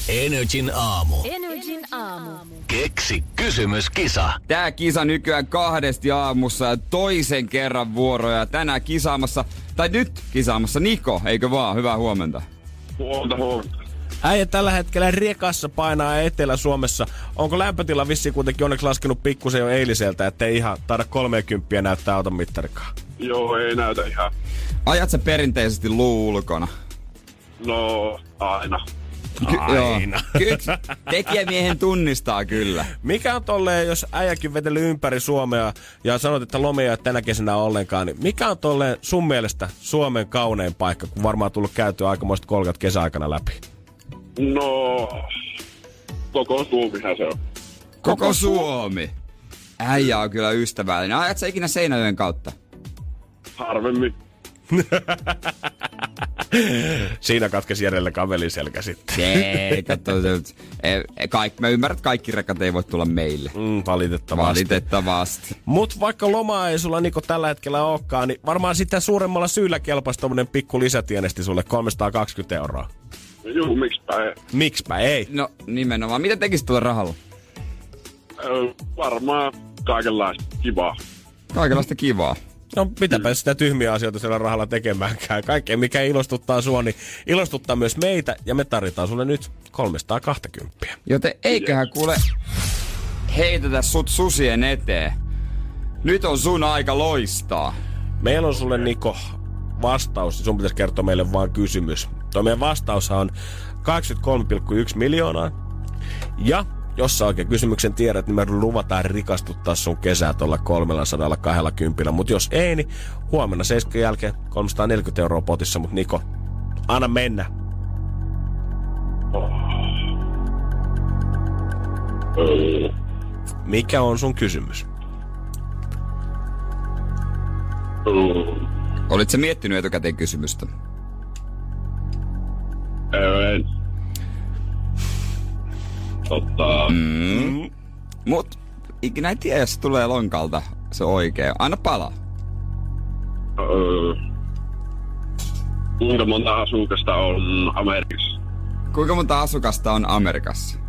S1: Energin aamu.
S5: Energin aamu.
S1: Keksi kysymyskisa.
S3: Tää kisa nykyään kahdesti aamussa ja toisen kerran vuoroja. Tänään kisaamassa, tai nyt kisaamassa Niko, eikö vaan? Hyvää huomenta.
S4: Huomenta, huomenta.
S2: Äijä tällä hetkellä rekassa painaa Etelä-Suomessa. Onko lämpötila vissiin kuitenkin onneksi laskenut pikkusen jo eiliseltä, ettei ihan taida 30 näyttää auton mittarikaan?
S4: Joo, ei näytä ihan.
S3: Ajat sä perinteisesti luu ulkona?
S4: No, aina.
S2: Aina.
S3: Kyllä, tekijämiehen tunnistaa kyllä.
S2: Mikä on tolleen, jos äijäkin veteli ympäri Suomea ja sanot, että lomia ei ole tänä kesänä ollenkaan, niin mikä on tolleen sun mielestä Suomen kaunein paikka, kun varmaan tullut käytyä aikamoiset kolkat kesäaikana läpi?
S4: No, koko Suomihan se on.
S3: Koko Suomi. Äijä on kyllä ystävällinen. Ajat sä ikinä Seinäjoen kautta?
S4: Harvemmin.
S2: Siinä katkesi edellä kavelin selkä sitten.
S3: Ei, katso, se, e, kaik, mä ymmärrän, että kaikki rekat ei voi tulla meille.
S2: Mm, valitettavasti.
S3: Valitettavasti.
S2: Mut vaikka lomaa ei sulla Niko tällä hetkellä olekaan, niin varmaan sitä suuremmalla syyllä kelpaisi tommonen pikku lisätienesti sulle 320 euroa.
S4: Juu, miksipä ei.
S2: Miksipä ei?
S3: No nimenomaan. Mitä tekisit tuolla rahalla?
S4: Ö, varmaan kaikenlaista kivaa.
S3: Kaikenlaista kivaa.
S2: No mitäpä sitä tyhmiä asioita siellä rahalla tekemäänkään. Kaikkea mikä ilostuttaa sua, niin ilostuttaa myös meitä ja me tarvitaan sulle nyt 320.
S3: Joten eiköhän kuule heitetä sut susien eteen. Nyt on sun aika loistaa.
S2: Meillä on sulle Niko vastaus, sun pitäisi kertoa meille vaan kysymys. Tuo meidän vastaus on 83,1 miljoonaa. Ja jos sä oikein kysymyksen tiedät, niin me luvataan rikastuttaa sun kesää tuolla 320. Mutta jos ei, niin huomenna 7 jälkeen 340 euroa potissa. Mutta Niko, anna mennä. Mikä on sun kysymys?
S4: ö,
S3: Olit sä miettinyt etukäteen kysymystä?
S4: Ö, en. Tota,
S3: Mm. Mut ikinä ei tiedä, jos tulee lonkalta se oikee. Anna palaa.
S4: ö, kuinka monta asukasta on Amerikassa?
S3: Kuinka monta asukasta on Amerikassa?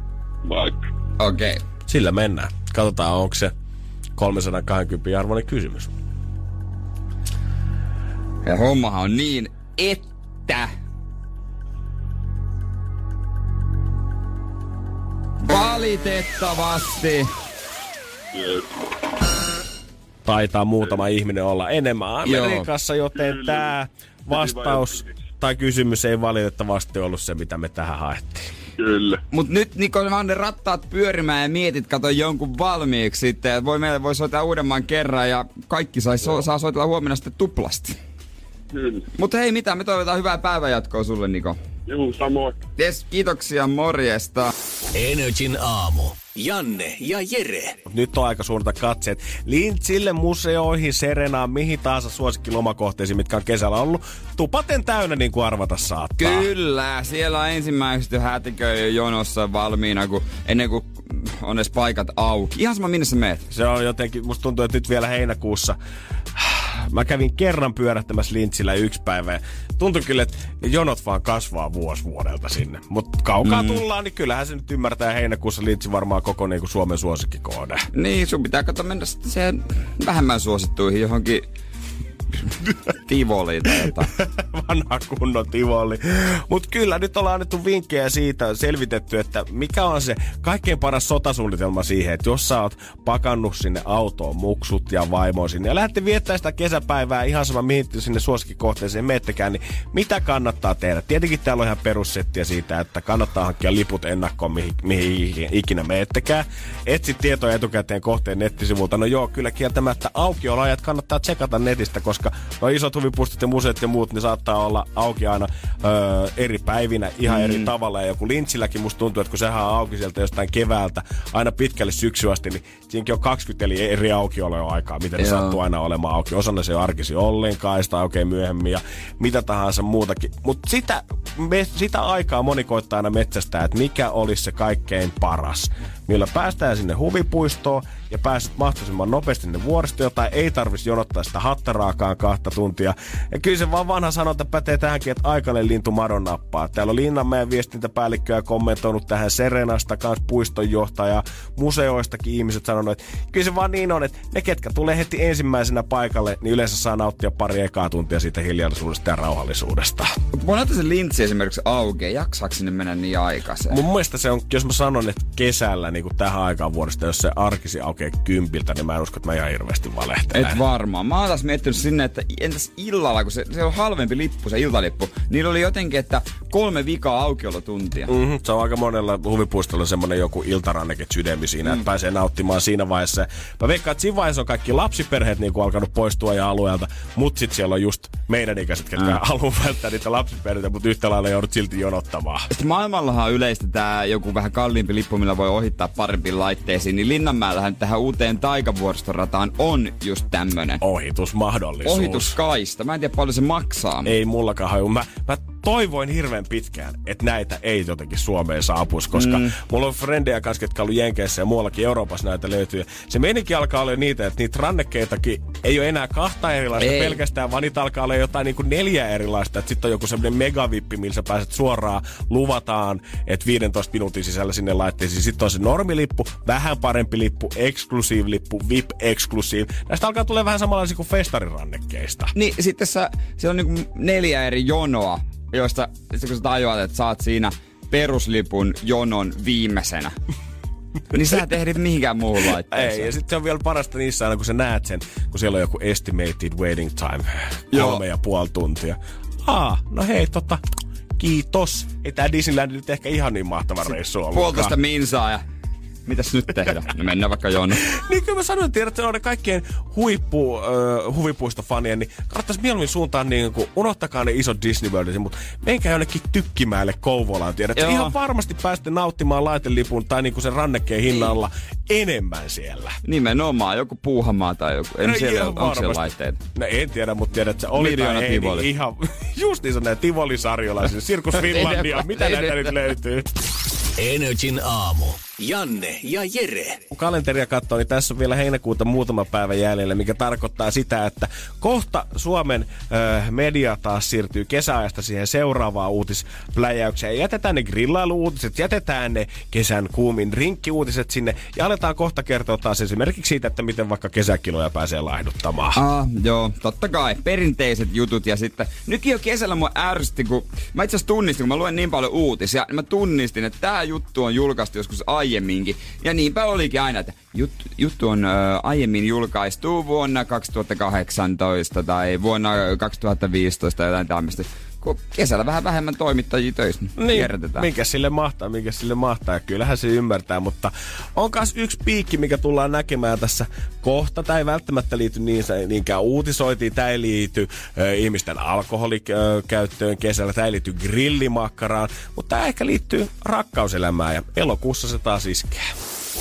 S4: Vaikka.
S3: Okei. Okay.
S2: Sillä mennään. Katsotaan, onko se 320 arvoinen kysymys.
S3: Ja hommahan on niin, että... Valitettavasti.
S2: Taitaa muutama ihminen olla enemmän Amerikassa, joten
S4: Kyllä.
S2: tämä vastaus tai kysymys ei valitettavasti ollut se, mitä me tähän haettiin.
S4: Kyllä.
S3: Mut nyt Niko, vaan ne rattaat pyörimään ja mietit, kato jonkun valmiiksi sitten. Et Voi meille voi soittaa uudemman kerran ja kaikki sai, so, saa soitella huomenna sitten tuplasti.
S4: Kyllä.
S3: Mutta hei mitä, me toivotaan hyvää päivänjatkoa sulle Niko.
S4: Juu, samoin.
S3: Yes, kiitoksia, morjesta.
S1: Energin aamu. Janne ja Jere.
S2: Nyt on aika suunnata katseet Lintsille, museoihin, Serenaan, mihin tahansa suosikkilomakohteisiin, mitkä on kesällä ollut. Tupaten täynnä, niin kuin arvata saattaa.
S3: Kyllä, siellä on ensimmäiset jo hätiköi jonossa valmiina, kun, ennen kuin on edes paikat auki. Ihan sama minne sä meet.
S2: Se on jotenkin, musta tuntuu, että nyt vielä heinäkuussa Mä kävin kerran pyörähtämässä Lintsillä yksi päivä ja tuntui kyllä, että jonot vaan kasvaa vuosi vuodelta sinne. Mutta kaukaa mm. tullaan, niin kyllähän se nyt ymmärtää heinäkuussa Lintsi varmaan koko niin kuin Suomen suosikkikohde.
S3: Niin, sun pitää katsoa mennä sitten siihen vähemmän suosittuihin johonkin Tivoli tai jotain.
S2: Vanha kunnon tivoli. Mutta kyllä, nyt ollaan annettu vinkkejä siitä, selvitetty, että mikä on se kaikkein paras sotasuunnitelma siihen, että jos sä oot pakannut sinne autoon muksut ja vaimoon sinne ja lähdette viettää sitä kesäpäivää ihan sama mihin sinne suosikkikohteeseen meettekään, niin mitä kannattaa tehdä? Tietenkin täällä on ihan perussettiä siitä, että kannattaa hankkia liput ennakkoon, mihin, mihin ikinä meettekään. Etsi tietoja etukäteen kohteen nettisivulta. No joo, kyllä kieltämättä aukioloajat kannattaa tsekata netistä, koska no isot huvipuistot ja museot ja muut, niin saattaa olla auki aina öö, eri päivinä ihan mm. eri tavalla. Ja joku Lintsilläkin musta tuntuu, että kun sehän on auki sieltä jostain keväältä aina pitkälle syksyä asti, niin siinäkin on 20 eli eri aukioloaikaa, miten ne Joo. sattuu aina olemaan auki. Osana se on arkisi ollenkaan, sitä oikein myöhemmin ja mitä tahansa muutakin. Mutta sitä, me, sitä aikaa moni koittaa aina metsästää, että mikä olisi se kaikkein paras millä päästään sinne huvipuistoon ja pääset mahdollisimman nopeasti sinne vuoristoon, jota ei tarvitsisi jonottaa sitä hattaraakaan kahta tuntia. Ja kyllä se vaan vanha sanonta pätee tähänkin, että aikainen lintu madon nappaa. Täällä on Linnanmäen viestintäpäällikköä kommentoinut tähän Serenasta kanssa puistonjohtaja, museoistakin ihmiset sanonut, että kyllä se vaan niin on, että ne ketkä tulee heti ensimmäisenä paikalle, niin yleensä saa nauttia pari ekaa tuntia siitä hiljaisuudesta ja rauhallisuudesta.
S3: Voin se lintsi esimerkiksi auki, jaksaako sinne mennä niin aikaisin?
S2: Mun mielestä se on, jos mä sanon, että kesällä, niin kuin tähän aikaan vuodesta, jos se arkisi aukeaa kympiltä, niin mä en usko, että mä ihan hirveästi valehtelen.
S3: Et varmaan. Mä oon taas miettinyt sinne, että entäs illalla, kun se, se on halvempi lippu, se iltalippu, niin oli jotenkin, että kolme vikaa aukiolotuntia.
S2: Mm-hmm. Se on aika monella huvipuistolla semmonen joku iltaranneke sydämi siinä, mm. että pääsee nauttimaan siinä vaiheessa. Mä veikkaan, että siinä vaiheessa on kaikki lapsiperheet niin kuin alkanut poistua ja alueelta, mutta sitten siellä on just meidän ikäiset, ketkä mm. haluaa välttää niitä lapsiperheitä, mutta yhtä lailla joudut silti jonottamaan.
S3: Sitten maailmallahan on yleistä tämä joku vähän kalliimpi lippu, millä voi ohittaa parempiin laitteisiin, niin Linnanmäellähän tähän uuteen taikavuoristorataan on just tämmönen.
S2: Ohitusmahdollisuus.
S3: Ohituskaista. Mä en tiedä paljon se maksaa.
S2: Ei mullakaan haju. Mä, mä toivoin hirveän pitkään, että näitä ei jotenkin Suomeen saapuisi, koska mm. mulla on frendejä kanssa, jotka ollut Jenkeissä ja muuallakin Euroopassa näitä löytyy. Se menikin alkaa olla niitä, että niitä rannekkeitakin ei ole enää kahta erilaista ei. pelkästään, vaan niitä alkaa olla jotain niin kuin neljä erilaista. Että sitten on joku semmoinen megavippi, millä sä pääset suoraan, luvataan, että 15 minuutin sisällä sinne laitteisiin. Sitten on se normilippu, vähän parempi lippu, lippu, VIP exclusive. Näistä alkaa tulla vähän samanlaisia kuin festarirannekkeista.
S3: Niin, sitten se, se on niin neljä eri jonoa joista kun sä tajuat, että saat siinä peruslipun jonon viimeisenä, niin sä tehdit mihinkään muuhun laitteeseen.
S2: Ei, ja sitten se on vielä parasta niissä aina, kun sä näet sen, kun siellä on joku estimated waiting time, kolme ja puoli tuntia. Aa, no hei, tota, kiitos. Ei tää Disneyland nyt ehkä ihan niin mahtava reissu ollut.
S3: Puolitoista minsaa ja mitäs nyt tehdä? No mennään vaikka Joona.
S2: niin kyllä mä sanoin, että on ne kaikkien huippu uh, huvipuistofanien, niin kannattaisi mieluummin suuntaan niin kuin, unohtakaa ne isot Disney Worldit, mutta menkää jonnekin Tykkimäelle Kouvolaan, tiedät. Ihan varmasti pääsette nauttimaan laitelipun tai niin kuin sen rannekkeen hinnalla enemmän siellä.
S3: Nimenomaan, joku puuhamaa tai joku. En no, siellä, onko siellä laitteet?
S2: No en tiedä, mutta tiedät, että se oli
S3: Miljoona tai ei, niin
S2: ihan, just niin näitä Tivoli-sarjolaisia, Sirkus Finlandia, mitä näitä nyt löytyy?
S1: Energin aamu. Janne ja Jere.
S2: Kun kalenteria katsoo, niin tässä on vielä heinäkuuta muutama päivä jäljellä, mikä tarkoittaa sitä, että kohta Suomen ö, media taas siirtyy kesäajasta siihen seuraavaan uutispläjäykseen. Jätetään ne grillailuutiset, jätetään ne kesän kuumin rinkkiuutiset sinne ja aletaan kohta kertoa taas esimerkiksi siitä, että miten vaikka kesäkiloja pääsee laihduttamaan.
S3: Ah, joo, totta kai. Perinteiset jutut ja sitten nytkin jo kesällä mua ärsytti, kun mä itse asiassa tunnistin, kun mä luen niin paljon uutisia, niin mä tunnistin, että tämä juttu on julkaistu joskus aiemmin aiemminkin. Ja niinpä olikin aina, että jut, juttu on ö, aiemmin julkaistu vuonna 2018 tai vuonna 2015 tai jotain tämmöistä kun kesällä vähän vähemmän toimittajia töissä, niin
S2: Minkä sille mahtaa, minkä sille mahtaa. Ja kyllähän se ymmärtää, mutta on myös yksi piikki, mikä tullaan näkemään tässä kohta. Tämä ei välttämättä liity niin, niinkään uutisoitiin, tämä ei liity ö, ihmisten alkoholikäyttöön kesällä, tämä ei liity grillimakkaraan, mutta tämä ehkä liittyy rakkauselämään ja elokuussa se taas iskee.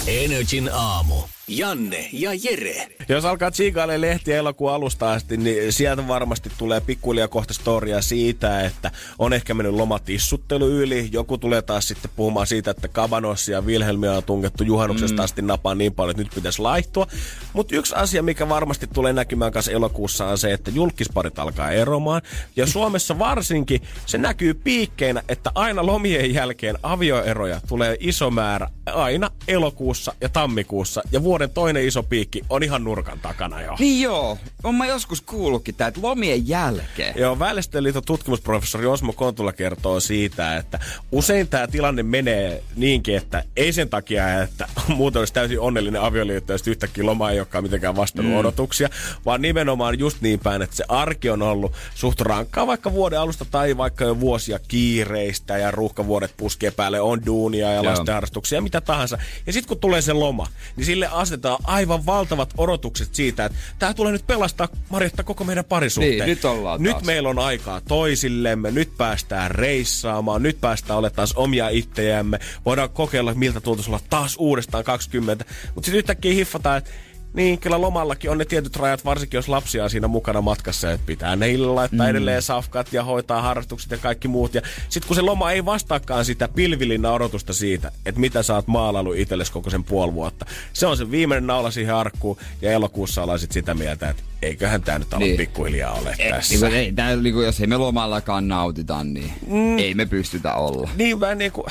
S1: Energin aamu. Janne ja Jere.
S2: Jos alkaa tsiikaille lehtiä elokuun alusta asti, niin sieltä varmasti tulee pikkuhiljaa kohta storia siitä, että on ehkä mennyt lomatissuttelu yli. Joku tulee taas sitten puhumaan siitä, että Kabanossi ja Wilhelmia on tungettu juhannuksesta mm. asti napaan niin paljon, että nyt pitäisi laihtua. Mutta yksi asia, mikä varmasti tulee näkymään kanssa elokuussa on se, että julkisparit alkaa eromaan. Ja Suomessa varsinkin se näkyy piikkeinä, että aina lomien jälkeen avioeroja tulee iso määrä aina elokuussa ja tammikuussa ja vuoden vuoden toinen iso piikki on ihan nurkan takana jo.
S3: Niin joo, on mä joskus kuullutkin tää, että lomien jälkeen.
S2: Joo, Väestöliiton tutkimusprofessori Osmo Kontula kertoo siitä, että usein tämä tilanne menee niinkin, että ei sen takia, että muuten olisi täysin onnellinen avioliitto, jos yhtäkkiä loma ei olekaan mitenkään vastannut mm. odotuksia, vaan nimenomaan just niin päin, että se arki on ollut suht rankkaa vaikka vuoden alusta tai vaikka jo vuosia kiireistä ja ruuhkavuodet puskee päälle, on duunia ja lastenharrastuksia ja mitä tahansa. Ja sitten kun tulee se loma, niin sille asetetaan aivan valtavat odotukset siitä, että tämä tulee nyt pelastaa Marjatta koko meidän parisuhteen.
S3: Niin, nyt ollaan
S2: Nyt
S3: taas.
S2: meillä on aikaa toisillemme, nyt päästään reissaamaan, nyt päästään olemaan taas omia itseämme, voidaan kokeilla, miltä tuntuisi olla taas uudestaan 20. Mutta sitten yhtäkkiä hiffataan, että niin, kyllä lomallakin on ne tietyt rajat, varsinkin jos lapsia on siinä mukana matkassa, että pitää neille laittaa mm. edelleen safkat ja hoitaa harrastukset ja kaikki muut. Ja sitten kun se loma ei vastaakaan sitä pilvilinna odotusta siitä, että mitä sä oot maalailu itsellesi koko sen puoli vuotta. Se on se viimeinen naula siihen arkkuun ja elokuussa ollaan sit sitä mieltä, että eiköhän tämä nyt ala
S3: Niin.
S2: pikkuhiljaa ole tässä.
S3: Niin, kuin, ei, tää, niin kuin, jos ei me lomallakaan nautita, niin mm. ei me pystytä olla.
S2: niin mä niinku,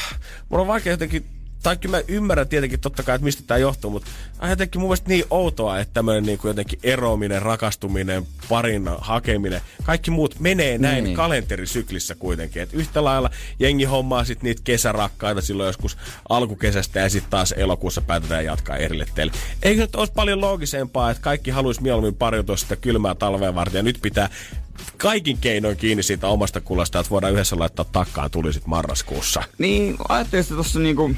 S2: mun on vaikea jotenkin, tai kyllä mä ymmärrän tietenkin totta kai, että mistä tämä johtuu, mutta on jotenkin mun mielestä niin outoa, että tämmöinen niinku jotenkin eroaminen, rakastuminen, parin hakeminen, kaikki muut menee näin
S3: Niin.
S2: kalenterisyklissä kuitenkin. Et yhtä lailla jengi hommaa sit niitä kesärakkaita silloin joskus alkukesästä ja sitten taas elokuussa päätetään jatkaa erille teille. Eikö nyt olisi paljon loogisempaa, että kaikki haluaisi mieluummin pariutua sitä kylmää talvea varten ja nyt pitää kaikin keinoin kiinni siitä omasta kulasta, että voidaan yhdessä laittaa takkaan tuli sit marraskuussa.
S3: Niin, ajattelin, että tuossa niinku...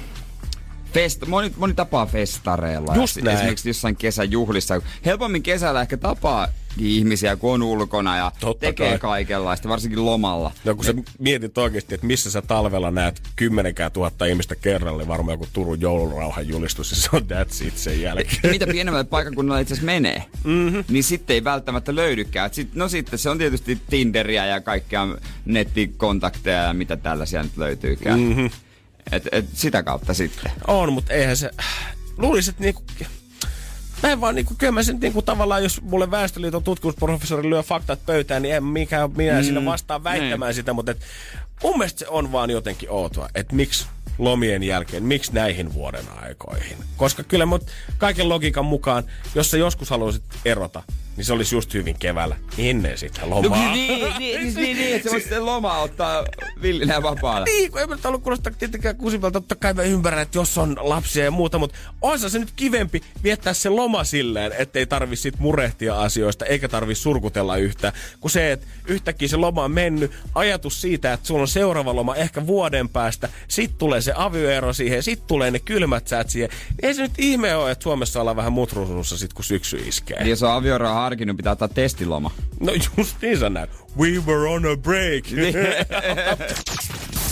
S3: Fest, moni, moni tapaa festareilla.
S2: Just näin.
S3: Esimerkiksi jossain kesäjuhlissa. Helpommin kesällä ehkä tapaa ihmisiä, kun on ulkona ja
S2: Totta
S3: tekee
S2: kai.
S3: kaikenlaista, varsinkin lomalla.
S2: No kun sä mietit oikeasti, että missä sä talvella näet kymmenenkään tuhatta ihmistä kerralla, niin varmaan joku Turun joulurauhan julistus, ja se on that's it sen jälkeen.
S3: mitä pienemmälle paikkakunnalle itse asiassa menee, mm-hmm. niin sitten ei välttämättä löydykään. Sit, no sitten se on tietysti Tinderiä ja kaikkea nettikontakteja ja mitä tällaisia nyt löytyykään. Mm-hmm. Et, et sitä kautta sitten.
S2: On, mutta eihän se... Luulisin, että niinku... Mä en vaan niinku, kyllä mä sen niinku tavallaan, jos mulle Väestöliiton tutkimusprofessori lyö faktat pöytään, niin en mikään minä mm, siinä vastaan väittämään sitä, mutta et, mun mielestä se on vaan jotenkin outoa, että miksi lomien jälkeen, miksi näihin vuoden aikoihin. Koska kyllä mut kaiken logiikan mukaan, jos sä joskus haluaisit erota, niin se olisi just hyvin keväällä ennen sitä lomaa.
S3: niin, niin, niin, niin, niin, että se voisi sitten lomaa ottaa villinä ja vapaana.
S2: Niin, kun ei nyt halua kuulostaa tietenkään kusivalta, totta kai mä ymmärrän, että jos on lapsia ja muuta, mutta onsa se nyt kivempi viettää se loma silleen, ettei tarvi sit murehtia asioista, eikä tarvi surkutella yhtään, kun se, että yhtäkkiä se loma on mennyt, ajatus siitä, että sulla on seuraava loma ehkä vuoden päästä, sit tulee se avioero siihen, sit tulee ne kylmät säät siihen, niin ei se nyt ihme ole, että Suomessa ollaan vähän mutrusuussa sit, kun syksy iskee.
S3: Niin jos on avioraa harkinnut, pitää ottaa testiloma.
S2: No just niin sä näet. We were on a break.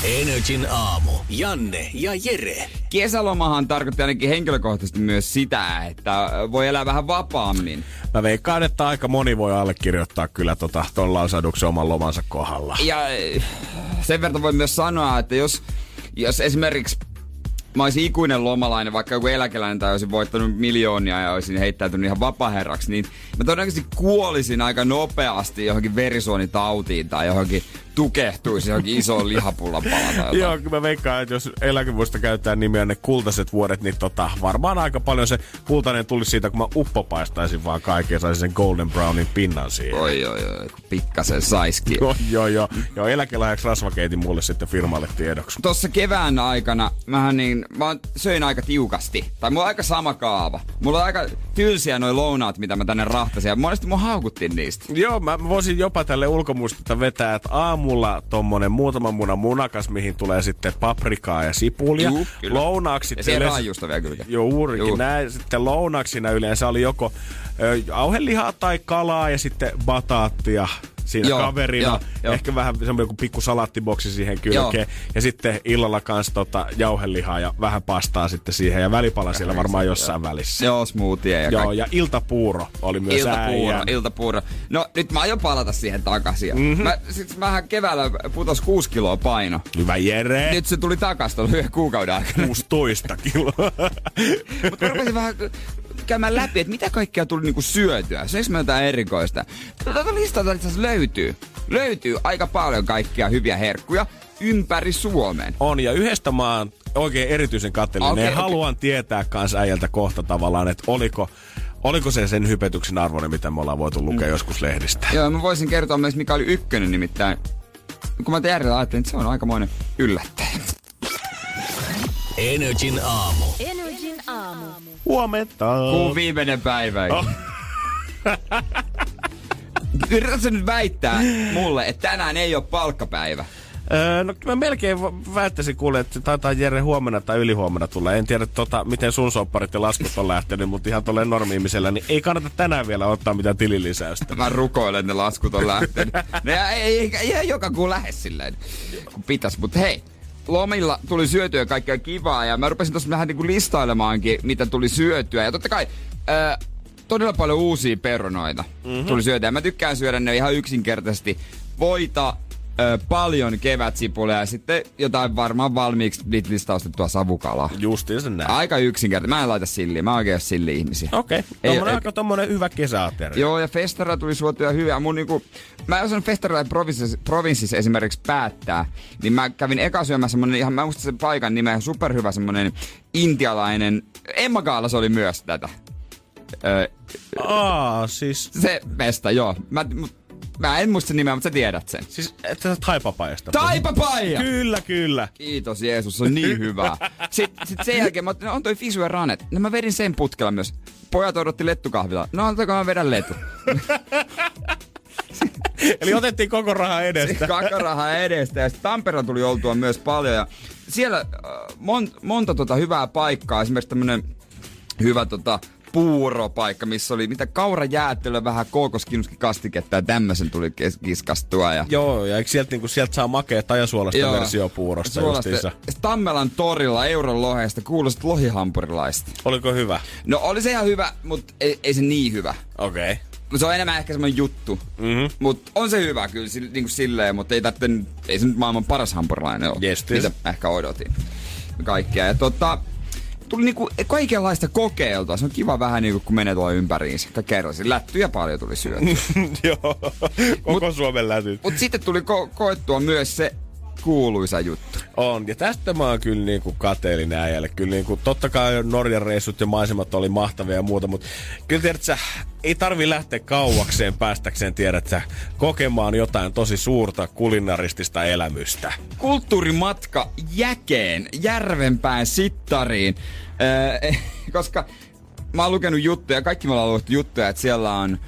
S1: Energin aamu. Janne ja Jere.
S3: Kesälomahan tarkoitti ainakin henkilökohtaisesti myös sitä, että voi elää vähän vapaammin.
S2: Mä veikkaan, että aika moni voi allekirjoittaa kyllä tota, ton lausahduksen oman lomansa kohdalla.
S3: Ja eh, sen verran voi myös sanoa, että jos, jos esimerkiksi mä olisin ikuinen lomalainen, vaikka joku eläkeläinen tai olisin voittanut miljoonia ja olisin heittäytynyt ihan vapaherraksi, niin mä todennäköisesti kuolisin aika nopeasti johonkin verisuonitautiin tai johonkin tukehtuisi johonkin isoon lihapullan jotain.
S2: Joo, kyllä mä veikkaan, että jos eläkevuodesta käytetään nimiä ne kultaiset vuodet, niin tota, varmaan aika paljon se kultainen tulisi siitä, kun mä uppopaistaisin vaan kaiken saisin sen golden brownin pinnan siihen.
S3: Oi, oi, oi, kun pikkasen saiskin.
S2: Joo, joo, joo. joo eläkelahjaksi rasvakeitin mulle sitten firmalle tiedoksi.
S3: Tuossa kevään aikana mähän niin, mä söin aika tiukasti. Tai mulla on aika sama kaava. Mulla on aika tylsiä noi lounaat, mitä mä tänne rahtasin. Ja monesti mua haukuttiin niistä.
S2: Joo, mä voisin jopa tälle ulkomuistista vetää, että aamulla tommonen muutama munan munakas, mihin tulee sitten paprikaa ja sipulia.
S3: Juu, kyllä.
S2: Lounaaksi
S3: Ja siihen
S2: yleensä-
S3: vielä kyllä.
S2: Joo, juurikin
S3: Juu.
S2: näin. Sitten lounaaksina yleensä oli joko ö, jauhelihaa tai kalaa ja sitten bataattia siinä
S3: Joo,
S2: kaverina.
S3: joo, joo.
S2: Ehkä vähän semmoinen joku pikku salaattiboksi siihen kylkeen. Ja sitten illalla kanssa tota jauhelihaa ja vähän pastaa sitten siihen. Ja välipala siellä varmaan jossain välissä.
S3: Joo, smoothie ja
S2: Joo,
S3: kaikki.
S2: ja iltapuuro oli myös
S3: Iltapuuro,
S2: äijän.
S3: iltapuuro. No nyt mä aion palata siihen takaisin. Mm-hmm. Mä, sit mähän keväällä putos 6 kiloa paino.
S2: Hyvä Jere.
S3: Nyt se tuli takaisin tuolla kuukauden aikana.
S2: 16 kiloa.
S3: Mutta mä rupesin vähän käymään läpi, että mitä kaikkea tuli niinku syötyä. Söiks mä jotain erikoista? Tätä listalta itse asiassa löytyy. Löytyy aika paljon kaikkia hyviä herkkuja ympäri Suomen.
S2: on, ja yhdestä maan oikein erityisen kateellinen.
S3: Okei,
S2: ja
S3: okei.
S2: haluan tietää kans äijältä kohta tavallaan, että oliko, oliko se sen hypetyksen arvoinen, mitä me ollaan voitu lukea mm. joskus lehdistä.
S3: Joo, mä voisin kertoa myös, mikä oli ykkönen nimittäin. Kun mä järjellä ajattelin, että se on aikamoinen yllättäjä.
S1: Energin aamu.
S5: Energin aamu.
S2: Huomenta.
S3: Kuun viimeinen päivä.
S2: Oh.
S3: Yritätkö sä nyt väittää mulle, että tänään ei ole palkkapäivä?
S2: Öö, no mä melkein väittäisin kuule, että taitaa Jere huomenna tai ylihuomenna tulla. En tiedä tota, miten sun sopparit ja laskut on lähtenyt, mutta ihan tolleen normi-ihmisellä, niin ei kannata tänään vielä ottaa mitään tililisäystä.
S3: Mä rukoilen, että ne laskut on lähtenyt. Ne ei, ei, ei, ei joka kuun lähde silleen, kun pitäis. Mutta hei, lomilla tuli syötyä kaikkea kivaa ja mä rupesin tuossa vähän niinku listailemaankin, mitä tuli syötyä. Ja totta kai, ää, todella paljon uusia perunoita mm-hmm. tuli syötyä. Mä tykkään syödä ne ihan yksinkertaisesti. Voita, ö, paljon kevätsipulia ja sitten jotain varmaan valmiiksi litlistä ostettua savukalaa.
S2: Justiin sen näin.
S3: Aika yksinkertaisesti. Mä en laita silliä. Mä oikein silli-ihmisiä.
S2: Okei, okay. Tommonen
S3: ei-
S2: aika tommonen hyvä kesäateria.
S3: Joo, ja festara tuli suotua hyvää. Mun niinku, mä en osannut festarilla provinssissa, provinssissa esimerkiksi päättää, niin mä kävin eka syömässä semmonen ihan, mä muistan sen paikan nimen, superhyvä semmonen intialainen, Emma Gaalas oli myös tätä. Öö,
S2: Aa, siis,
S3: se festa, joo. Mä, mut, mä en muista nimeä, mutta sä tiedät sen.
S2: siis et sä taipapajasta.
S3: Taipapaija!
S2: Kyllä, kyllä.
S3: Kiitos Jeesus, se on niin hyvä. Sitten sit sen jälkeen mä otin, no, on toi Fisu ja Ranet. No mä vedin sen putkella myös. Pojat odotti lettukahvilla. No antako mä vedän letu.
S2: Eli otettiin koko raha edestä.
S3: kakarahaa edestä. Ja Tampereella tuli oltua myös paljon. Ja siellä äh, mon, monta tota hyvää paikkaa. Esimerkiksi tämmönen hyvä tota, puuropaikka, missä oli mitä kaurajäättelyä, vähän kookoskinuski kastiketta ja tämmöisen tuli kes- kiskastua. Ja
S2: Joo, ja eikö sieltä, niinku, sieltä saa makea tajasuolasta
S3: Joo.
S2: versio puurosta justiinsa?
S3: Tammelan torilla euron lohesta kuulosti lohihampurilaista.
S2: Oliko hyvä?
S3: No oli se ihan hyvä, mutta ei, ei se niin hyvä.
S2: Okei. Okay.
S3: Se on enemmän ehkä semmoinen juttu.
S2: Mhm.
S3: Mutta on se hyvä kyllä niin kuin silleen, mutta ei, tarvitse, ei se nyt maailman paras hampurilainen ole.
S2: Justiis.
S3: Mitä ehkä odotin. Kaikkea. Ja tota, tuli niinku kaikenlaista kokeiltua. Se on kiva vähän niinku, kun menee tuolla ympäriinsä. Kaikkea erilaisia. Lättyjä paljon tuli syötyä.
S2: Joo, koko Suomen läty.
S3: Mutta sitten tuli ko- koettua myös se kuuluisa juttu.
S2: On, ja tästä mä oon kyllä niinku kateellinen äijälle. Kyllä niinku, totta kai Norjan reissut ja maisemat oli mahtavia ja muuta, mutta kyllä tiedät sä, ei tarvi lähteä kauakseen päästäkseen, tiedät sä, kokemaan jotain tosi suurta kulinaristista elämystä.
S3: kulttuurimatka Jäkeen, Järvenpään Sittariin, öö, koska mä oon lukenut juttuja, kaikki me ollaan lukenut juttuja, että siellä on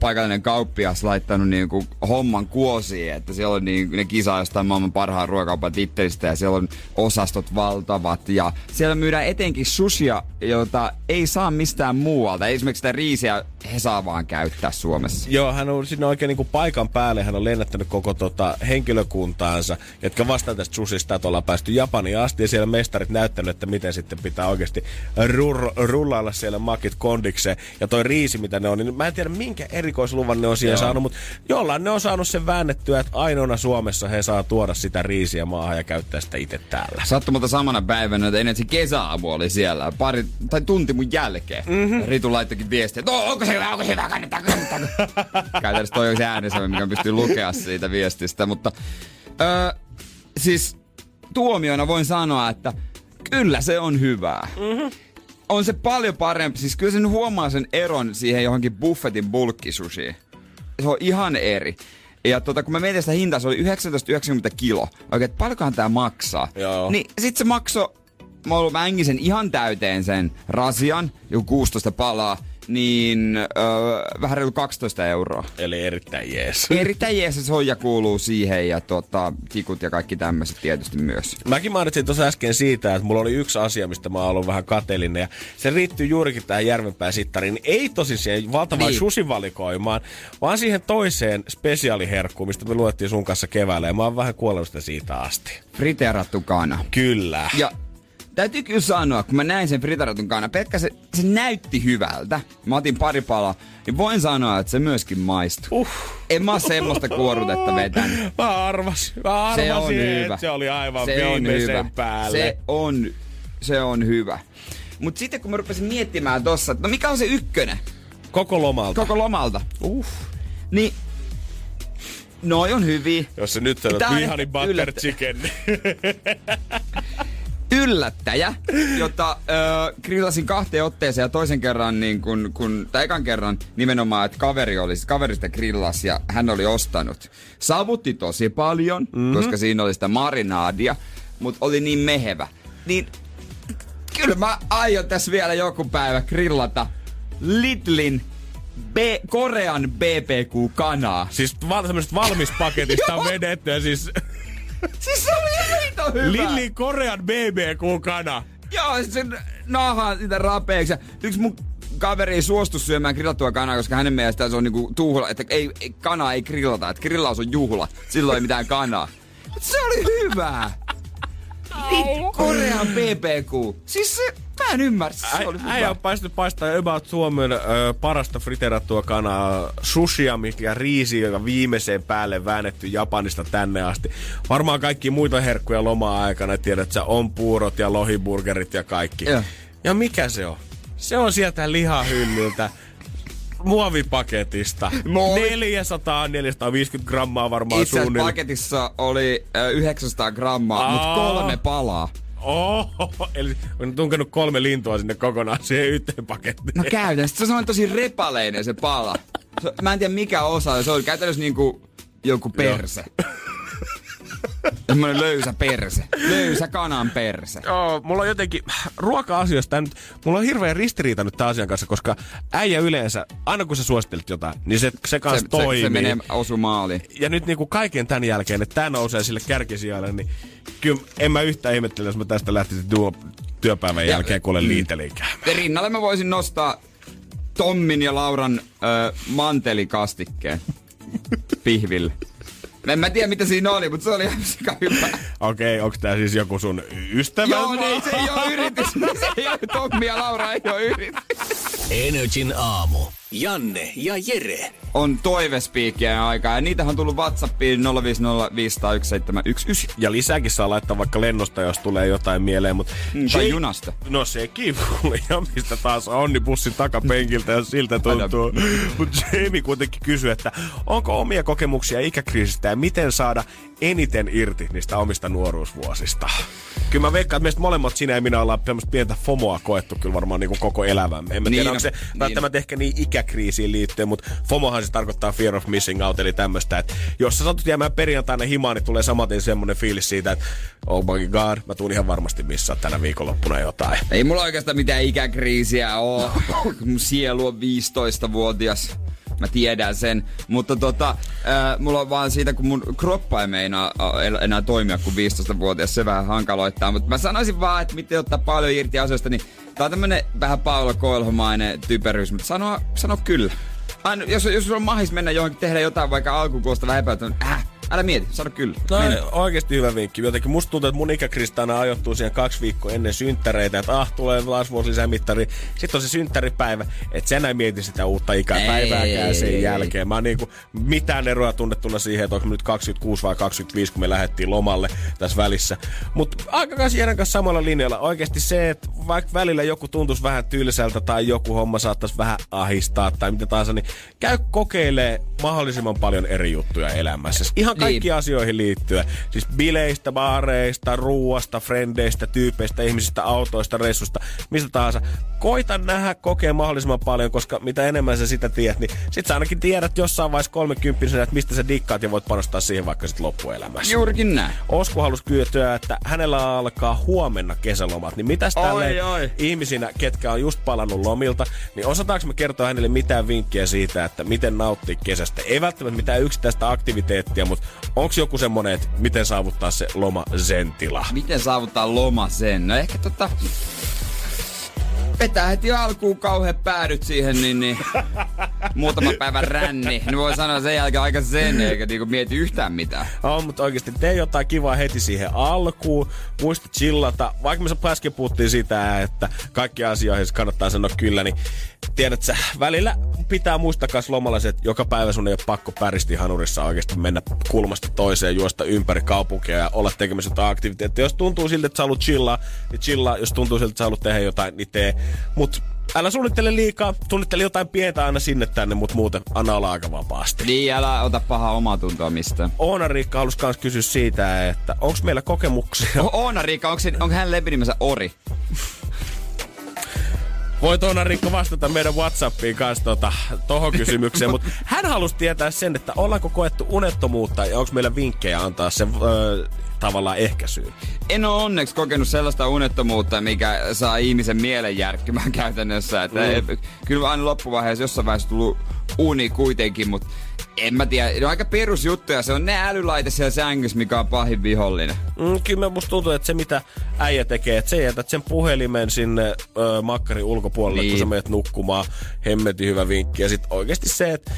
S3: paikallinen kauppias laittanut niinku homman kuosiin, että siellä on niinku, ne kisaa jostain maailman parhaan ruokakaupan tittelistä ja siellä on osastot valtavat ja siellä myydään etenkin sushia, jota ei saa mistään muualta. Esimerkiksi sitä riisiä he saa vaan käyttää Suomessa.
S2: Joo, hän on sinne oikein niinku paikan päälle, hän on lennättänyt koko tota henkilökuntaansa, jotka vastaa tästä susista, että ollaan päästy Japaniin asti ja siellä mestarit näyttänyt, että miten sitten pitää oikeasti rur- rullailla siellä makit kondikseen. Ja toi riisi, mitä ne on, niin mä en tiedä minkä erikoisluvan ne on siihen
S3: Joo.
S2: saanut, mutta jollain ne on saanut sen väännettyä, että ainoana Suomessa he saa tuoda sitä riisiä maahan ja käyttää sitä itse täällä.
S3: Sattumalta samana päivänä, että ennen se kesäaamu oli siellä. Pari, tai tunti mun jälkeen. Mm-hmm. Ritu laittokin viestiä, että "Oo, onko se hyvä, onko se hyvä, kannattaa, kannattaa. Käytännössä toi on se äänisävä, mikä pystyy lukea siitä viestistä. Mutta öö, siis tuomiona voin sanoa, että kyllä se on hyvää. Mm-hmm. On se paljon parempi. Siis kyllä sen huomaa sen eron siihen johonkin buffetin bulkkisushiin. Se on ihan eri. Ja tota, kun mä mietin sitä hintaa, se oli 19,90 kilo. Oikein, että paljonkohan tää maksaa?
S2: Joo.
S3: Niin sit se maksoi, mä, olin- mä sen ihan täyteen sen rasian, joku 16 palaa, niin öö, vähän reilu 12 euroa.
S2: Eli erittäin jees.
S3: Erittäin jees se soija kuuluu siihen ja tota, tikut ja kaikki tämmöiset tietysti myös.
S2: Mäkin mainitsin tuossa äsken siitä, että mulla oli yksi asia, mistä mä oon vähän kateellinen. Ja se riittyy juurikin tähän Järvenpään sittariin. Ei tosi siihen valtavaan
S3: Niin.
S2: susivalikoimaan, vaan siihen toiseen spesiaaliherkkuun, mistä me luettiin sun kanssa keväällä. Ja mä oon vähän kuollut sitä siitä asti.
S3: Friteerattu kana.
S2: Kyllä.
S3: Ja täytyy kyllä sanoa, kun mä näin sen fritaratun kana, pelkkä se, se näytti hyvältä. Mä otin pari palaa, niin voin sanoa, että se myöskin maistuu.
S2: Uh.
S3: En mä semmoista kuorutetta vetänyt.
S2: Mä arvasin, mä arvasin,
S3: Se on
S2: että
S3: hyvä.
S2: se oli aivan
S3: se on hyvä.
S2: päälle.
S3: Se on, se on hyvä. Mutta sitten kun mä rupesin miettimään tossa, että no mikä on se ykkönen
S2: Koko lomalta.
S3: koko lomalta,
S2: Uh.
S3: niin noi on hyviä.
S2: Jos se nyt sanot
S3: on
S2: vihani butter
S3: yllättä-
S2: chicken.
S3: yllättäjä, jota ö, grillasin kahteen otteeseen ja toisen kerran, niin kun, kun, tai ekan kerran nimenomaan, että kaveri oli, kaveri sitä grillas ja hän oli ostanut. Savutti tosi paljon, mm-hmm. koska siinä oli sitä marinaadia, mutta oli niin mehevä. Niin kyllä mä aion tässä vielä joku päivä grillata Lidlin B, Korean BBQ-kanaa.
S2: Siis val, semmoisesta valmispaketista on vedetty ja siis...
S3: Siis se oli hyvä.
S2: Lilli Korean BBQ-kana.
S3: Joo, sen naahaa sitä rapeeksi. Yksi mun kaveri suostu syömään grillattua kanaa, koska hänen mielestään se on niinku tuuhla, että ei, ei, kanaa ei grillata, että grillaus on juhla. Silloin ei mitään kanaa. Mut se oli hyvää. Niin, Korean BBQ. Siis se, mä en ymmärrä, se oli hyvä.
S2: Äijä on päässyt paistaa about Suomen ö, parasta friterattua kanaa, sushia, mikä riisi, joka viimeiseen päälle väännetty Japanista tänne asti. Varmaan kaikki muita herkkuja loma-aikana, tiedät sä, on puurot ja lohiburgerit ja kaikki.
S3: Joo.
S2: Ja mikä se on? Se on sieltä lihahyllyltä muovipaketista.
S3: Muovi-
S2: 400-450 grammaa varmaan
S3: Itse
S2: suunnilleen.
S3: paketissa oli ö, 900 grammaa, mutta kolme palaa.
S2: Oho, eli on tunkenut kolme lintua sinne kokonaan siihen yhteen pakettiin.
S3: No käytännössä se on tosi repaleinen se pala. Se- Mä en tiedä mikä osa, se oli käytännössä niinku joku perse. Semmoinen löysä perse. Löysä kanan perse.
S2: Joo, mulla on jotenkin ruoka-asioista nyt, mulla on hirveä ristiriita nyt tämän asian kanssa, koska äijä yleensä, aina kun sä suosittelet jotain, niin se, se kanssa
S3: Se, se,
S2: toimii.
S3: se menee osu maaliin.
S2: Ja nyt niinku kaiken tämän jälkeen, että tämä nousee sille kärkisijalle, niin kyllä en mä yhtään ihmettele, jos mä tästä lähtisin tuo työpäivän
S3: Ja-
S2: jälkeen, kun olen liitelinkään.
S3: Ja rinnalle mä voisin nostaa Tommin ja Lauran ö, mantelikastikkeen pihville. En mä tiedä mitä siinä oli, mutta se oli ihan sika hyvä.
S2: Okei, onko tää siis joku sun ystävä?
S3: Joo, niin se ei ole yritys. Se ei ole Tommi ja Laura ei ole yritys.
S1: Energin aamu. Janne ja Jere.
S3: On toivespiikkien aika ja niitähän on tullut Whatsappiin 050501719.
S2: Ja lisääkin saa laittaa vaikka lennosta, jos tulee jotain mieleen, mutta...
S3: Mm, tai junasta.
S2: No sekin mulle, ja mistä taas onni bussin takapenkiltä, ja siltä tuntuu. Mutta Jamie kuitenkin kysyy, että onko omia kokemuksia ikäkriisistä ja miten saada eniten irti niistä omista nuoruusvuosista? Kyllä mä veikkaan, että meistä molemmat sinä ja minä ollaan tämmöistä pientä FOMOa koettu kyllä varmaan niin kuin koko elämämme. En mä tiedä,
S3: Niin
S2: onko se
S3: niin
S2: välttämättä ehkä niin ikäkriisiin liittyen, mutta FOMOhan se tarkoittaa fear of missing out, eli tämmöistä, että jos sä satut jäämään perjantaina himaan, niin tulee samaten semmoinen fiilis siitä, että oh my god, mä tuun ihan varmasti missaa tänä viikonloppuna jotain.
S3: Ei mulla oikeastaan mitään ikäkriisiä oo. Mun sielu on 15-vuotias. Mä tiedän sen. Mutta tota, äh, mulla on vaan siitä, kun mun kroppa ei meinaa enää toimia kuin 15-vuotias, se vähän hankaloittaa. Mutta mä sanoisin vaan, että miten ottaa paljon irti asioista, niin tää on tämmönen vähän Paolo Koelhomainen typeryys, mutta sano, sano kyllä. Aina, jos, jos on mahis mennä johonkin tehdä jotain vaikka alkukuosta vähän epäyttä, äh, älä mieti, sano kyllä.
S2: No oikeasti hyvä vinkki. Jotenkin musta tuntuu, että mun ikäkrista aina ajoittuu siihen kaksi viikkoa ennen synttäreitä, että ah, tulee taas vuosi lisämittari. Sitten on se synttäripäivä, että sen ei mieti sitä uutta ikäpäivääkään
S3: Ei,
S2: sen
S3: ei,
S2: jälkeen. Mä oon niinku mitään eroa tunnettuna siihen, että onko nyt 26 vai 25, kun me lähdettiin lomalle tässä välissä. Mutta aika kanssa Jeren kanssa samalla linjalla. Oikeasti se, että vaikka välillä joku tuntuisi vähän tylsältä tai joku homma saattaisi vähän ahistaa tai mitä tahansa, niin käy kokeilee mahdollisimman paljon eri juttuja elämässä. Ihan kaikki
S3: Niin.
S2: asioihin liittyen. Siis bileistä, baareista, ruuasta, frendeistä, tyypeistä, ihmisistä, autoista, reissusta, mistä tahansa. Koita nähdä, kokea mahdollisimman paljon, koska mitä enemmän sä sitä tiedät, niin sit sä ainakin tiedät jossain vaiheessa 30 että mistä sä dikkaat ja voit panostaa siihen vaikka sit loppuelämässä.
S3: Juurikin näin.
S2: Osku halusi kysyä, että hänellä alkaa huomenna kesälomat, niin mitäs
S3: Oi,
S2: tälle
S3: oi.
S2: ihmisinä, ketkä on just palannut lomilta, niin osataanko me kertoa hänelle mitään vinkkiä siitä, että miten nauttia kesästä? Ei välttämättä mitään yksittäistä aktiviteettia, mutta onko joku semmonen, että miten saavuttaa se loma zen-tila?
S3: Miten saavuttaa loma sen? No ehkä tota... Vetää heti alkuun kauhean päädyt siihen, niin, niin muutama päivän ränni. Niin voi sanoa sen jälkeen aika sen, eikä niinku mieti yhtään mitään.
S2: On, mutta oikeasti tee jotain kivaa heti siihen alkuun. Muista chillata. Vaikka me äsken puhuttiin sitä, että kaikki asioihin kannattaa sanoa kyllä, niin tiedät sä, välillä pitää muistaa myös että joka päivä sun ei ole pakko päristi hanurissa oikeasti mennä kulmasta toiseen, juosta ympäri kaupunkia ja olla tekemässä jotain aktiviteettia. Jos tuntuu siltä, että sä haluat chillaa, niin chillaa. Jos tuntuu siltä, että sä haluat tehdä jotain, niin tee. Mut älä suunnittele liikaa, suunnittele jotain pientä aina sinne tänne, mutta muuten anna olla aika vapaasti.
S3: Niin, älä ota pahaa omaa tuntoa mistään.
S2: Oona Riikka halusi myös kysyä siitä, että onko meillä kokemuksia?
S3: O- Oona Riikka, onko, hän lempinimensä Ori?
S2: Voit Oona Riikka vastata meidän Whatsappiin kanssa tota, tohon kysymykseen, mutta hän halusi tietää sen, että ollaanko koettu unettomuutta ja onko meillä vinkkejä antaa se öö, tavallaan ehkäisyyn.
S3: En ole onneksi kokenut sellaista unettomuutta, mikä saa ihmisen mielen järkkymään käytännössä. Että mm. Kyllä aina loppuvaiheessa jossain vaiheessa tullut uni kuitenkin, mutta en mä tiedä. Ne on aika perusjuttuja. Se on ne älylaite siellä sängyssä, mikä on pahin vihollinen.
S2: Mm, kyllä musta tuntuu, että se mitä äijä tekee, että se jätät sen puhelimen sinne ö, makkarin ulkopuolelle, niin. kun sä menet nukkumaan. Hemmetin hyvä vinkki. Ja sitten oikeasti se, että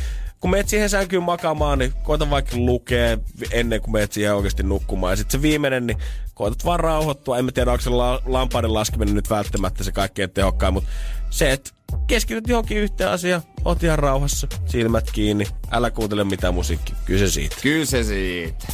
S2: kun meet siihen sänkyyn makaamaan, niin koita vaikka lukea ennen kuin meet siihen oikeasti nukkumaan. Ja sitten se viimeinen, niin koetat vaan rauhoittua. En mä tiedä, onko se la- lampaiden laskeminen nyt välttämättä se kaikkein tehokkain, mutta se, että keskityt johonkin yhteen asiaan, oot ihan rauhassa, silmät kiinni, älä kuuntele mitään musiikkia. Kyllä se siitä.
S3: Kyllä se siitä.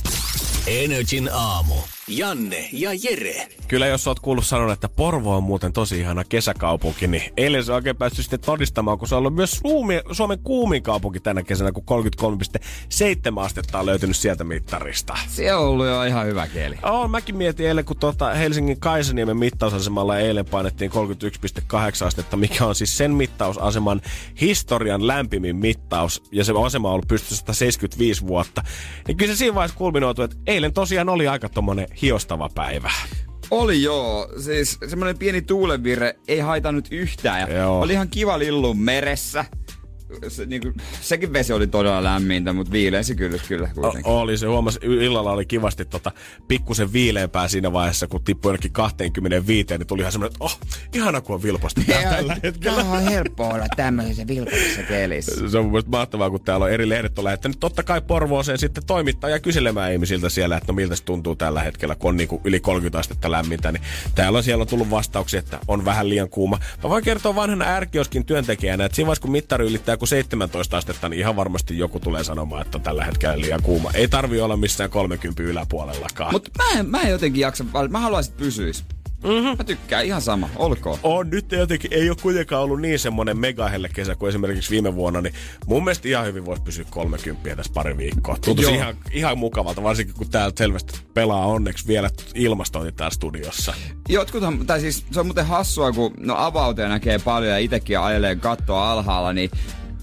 S1: Energin aamu. Janne ja Jere.
S2: Kyllä jos oot kuullut sanoa, että Porvo on muuten tosi ihana kesäkaupunki, niin eilen se oikein päästy sitten todistamaan, kun se on ollut myös Suumi, Suomen kuumin kaupunki tänä kesänä, kun 33,7 astetta on löytynyt sieltä mittarista.
S3: Se on ollut jo ihan hyvä kieli.
S2: On, mäkin mietin eilen, kun tuota Helsingin Kaisaniemen mittausasemalla eilen painettiin 31,8 astetta, mikä on siis sen mittausaseman historian lämpimin mittaus, ja se asema on ollut pystyssä 175 vuotta. Niin kyllä se siinä vaiheessa kulminoitu, että eilen tosiaan oli aika tommonen hiostava päivä.
S3: Oli joo. Siis semmoinen pieni tuulenvirre ei haitannut yhtään. Ja
S2: Joo.
S3: oli ihan kiva lillu meressä. Se, niin kuin, sekin vesi oli todella lämmintä, mutta viileisi kyllä, kyllä kuitenkin.
S2: O- oli se, huomasi, illalla oli kivasti tota, pikkusen viileämpää siinä vaiheessa, kun tippui jonnekin 25, niin tuli ihan semmoinen, että oh, ihana kun on vilposta tää tällä hetkellä.
S3: on helppo olla tämmöisessä vilkasessa kelissä.
S2: Se on mun mielestä mahtavaa, kun täällä on eri lehdet on lähettänyt totta kai Porvooseen sitten toimittaa ja kyselemään ihmisiltä siellä, että no miltä se tuntuu tällä hetkellä, kun on niinku yli 30 astetta lämmintä. Niin täällä on siellä on tullut vastauksia, että on vähän liian kuuma. Mä voin kertoa vanhana ärkioskin työntekijänä, että siinä vaiheessa kun mittari ylittää kuin 17 astetta, niin ihan varmasti joku tulee sanomaan, että tällä hetkellä liian kuuma. Ei tarvi olla missään 30 yläpuolellakaan.
S3: Mutta mä, en, mä en jotenkin jaksa, mä haluaisin, että pysyis. Mm-hmm. Mä tykkään ihan sama, olkoon.
S2: on nyt jotenkin, ei ole kuitenkaan ollut niin semmonen megahelle kesä kuin esimerkiksi viime vuonna, niin mun mielestä ihan hyvin voisi pysyä 30 tässä pari viikkoa. Tuntuisi
S3: Joo.
S2: ihan, ihan mukavalta, varsinkin kun täällä selvästi pelaa onneksi vielä ilmastointi täällä studiossa.
S3: Jotkuthan, tai siis se on muuten hassua, kun no avauteja näkee paljon ja itekin ajelee kattoa alhaalla, niin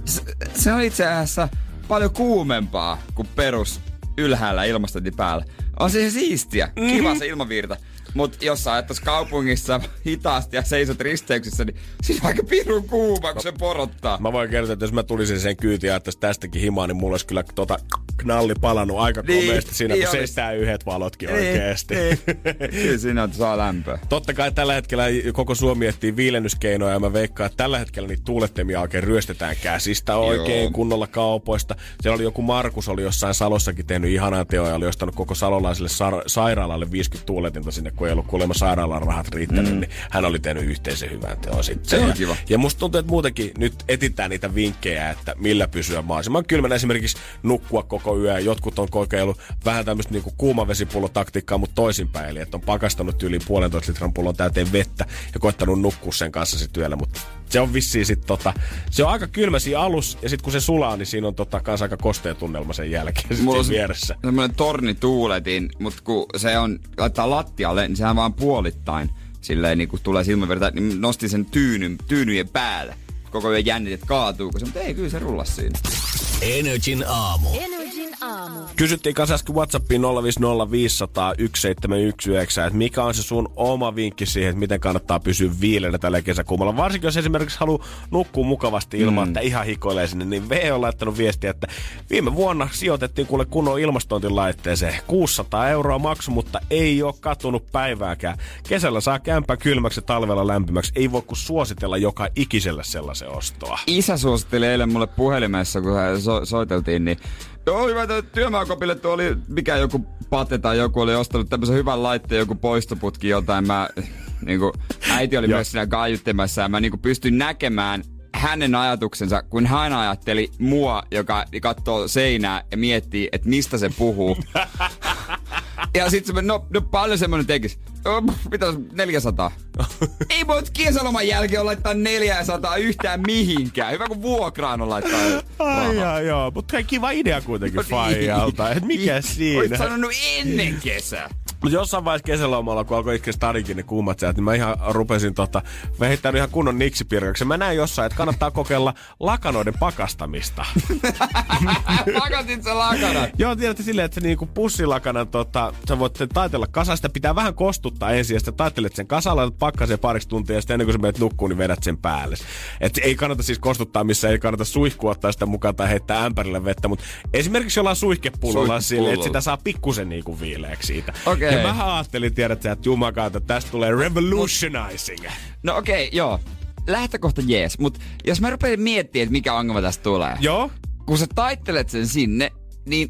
S3: se, se on itse asiassa paljon kuumempaa kuin perus ylhäällä ilmastointi päällä. On se siistiä, kiva se ilmavirta. Mutta jos sä ajat tuossa kaupungissa hitaasti ja seisot risteyksissä, niin siis aika pirun kuuma, kun se porottaa.
S2: Mä voin kertoa, että jos mä tulisin sen kyytiin ja tästäkin himaa, niin mulla olisi kyllä tota knalli palannut aika
S3: Niin,
S2: komeasti siinä,
S3: niin
S2: kun
S3: olisi.
S2: seistää yhdet valotkin
S3: Niin,
S2: oikeesti.
S3: niin. Kyllä siinä on, saa lämpöä.
S2: Totta kai tällä hetkellä koko Suomi etsii viilennyskeinoja ja mä veikkaan, että tällä hetkellä niitä tuulettimia oikein ryöstetään käsistä oikein
S3: Joo.
S2: kunnolla kaupoista. Siellä oli joku Markus, oli jossain Salossakin tehnyt ihanaa teoja, oli ostanut koko salolaiselle sar- sairaalalle 50 tuuletinta sinne, kun ei ollut kuulemma sairaalan rahat riittänyt, mm. niin hän oli tehnyt yhteisen hyvän teon sitten.
S3: Se on
S2: ja,
S3: kiva.
S2: ja musta tuntuu, että muutenkin nyt etitään niitä vinkkejä, että millä pysyä mahdollisimman kylmänä esimerkiksi nukkua koko yö. Jotkut on kokeillut vähän tämmöistä niinku kuumavesipullotaktiikkaa, mutta toisinpäin. Eli että on pakastanut yli puolentoista litran pullon täyteen vettä ja koittanut nukkua sen kanssa sit yöllä. Mutta se on vissiin sit tota, se on aika kylmä siinä alus ja sitten kun se sulaa, niin siinä on tota kans aika kostea tunnelma sen jälkeen sit
S3: Mulla on
S2: vieressä.
S3: semmoinen torni tuuletin, mutta kun se on, laittaa lattialle, niin sehän vaan puolittain silleen niin kun tulee silmäverta, niin nostin sen tyynyn, tyynyjen päälle. Koko ajan jännitin, että kaatuuko se, mutta ei, kyllä se rullas siinä.
S1: Energin aamu.
S5: Energin aamu.
S2: Kysyttiin kanssa äsken Whatsappiin 050501719, että mikä on se sun oma vinkki siihen, että miten kannattaa pysyä viileänä tällä kesäkuumalla. Varsinkin jos esimerkiksi haluaa nukkua mukavasti ilman, mm. että ihan hikoilee sinne, niin V on laittanut viestiä, että viime vuonna sijoitettiin kuule kunnon ilmastointilaitteeseen. 600 euroa maksu, mutta ei ole katunut päivääkään. Kesällä saa kämpää kylmäksi ja talvella lämpimäksi. Ei voi kuin suositella joka ikiselle sellaisen ostoa.
S3: Isä suositteli eilen mulle puhelimessa, kun hän so- soiteltiin, niin Joo, hyvä, että työmaakopille tuo oli, mikä joku pate tai joku oli ostanut tämmöisen hyvän laitteen, joku poistoputki jotain. Mä, niin kuin, äiti oli myös siinä kaiuttimessa ja mä niin kuin, pystyn näkemään hänen ajatuksensa, kun hän ajatteli mua, joka katsoo seinää ja miettii, että mistä se puhuu. ja sitten se, no, no paljon semmonen tekis. Oh, Mitä 400? Ei voi kesäloman jälkeen laittaa 400 yhtään mihinkään. Hyvä kun vuokraan on laittaa
S2: Ai jaa, joo, mutta kiva idea kuitenkin
S3: No niin.
S2: Faijalta. Et mikä siinä?
S3: sanonut ennen kesää.
S2: Mutta jossain vaiheessa kesälomalla, kun alkoi itse stadikin ne kuumat säät, niin mä ihan rupesin tota, heittänyt ihan kunnon niksipirkaksi. Mä näin jossain, että kannattaa kokeilla lakanoiden pakastamista.
S3: Pakatit sä lakana.
S2: Joo, tiedätte silleen, että se niinku pussilakanan, tota, sä voit sen taitella kasaan, sitä pitää vähän kostuttaa ensin, ja sitten taitelet sen kasaan, laitat pakkaseen pariksi tuntia, ja sitten ennen kuin sä menet nukkuun, niin vedät sen päälle. Et ei kannata siis kostuttaa missä ei kannata suihkua ottaa sitä mukaan tai heittää ämpärille vettä, mutta esimerkiksi jollain suihkepullolla sille, että sitä saa pikkusen niinku viileäksi siitä.
S3: Okei.
S2: Ja mä ajattelin, tiedät sä, että jumakaata, tästä tulee revolutionizing.
S3: No okei, okay, joo. Lähtökohta jees, mutta jos mä rupean miettimään, että mikä ongelma tästä tulee.
S2: Joo,
S3: Kun sä taittelet sen sinne, niin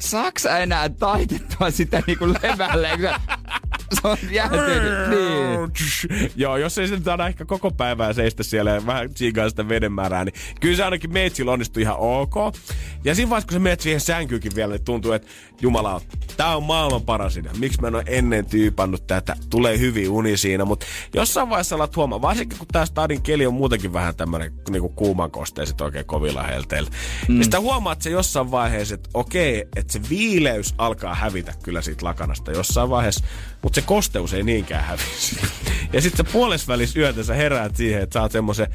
S3: saaks enää taitettua sitä niinku levälle? Se on jäätynyt. Niin.
S2: Joo, jos ei saada ehkä koko päivää seistä siellä ja vähän tsiigaa sitä veden määrää, niin kyllä se ainakin meitsillä onnistuu ihan ok. Ja siinä vaiheessa, kun sä meet siihen sänkyykin vielä, niin tuntuu, että jumala, tää on maailman paras idea. Miksi mä en ole ennen tyypannut tätä? Tulee hyvin uni siinä, mutta jossain vaiheessa alat huomaa, varsinkin kun tää stadin keli on muutenkin vähän tämmönen niinku kuuman kosteiset oikein kovilla helteillä. Mm. Niin sitä huomaat se jossain vaiheessa, että okei, että se viileys alkaa hävitä kyllä siitä lakanasta jossain vaiheessa, mutta se kosteus ei niinkään hävisi. Ja sitten sä puolesvälis yötä sä heräät siihen, että saat semmoisen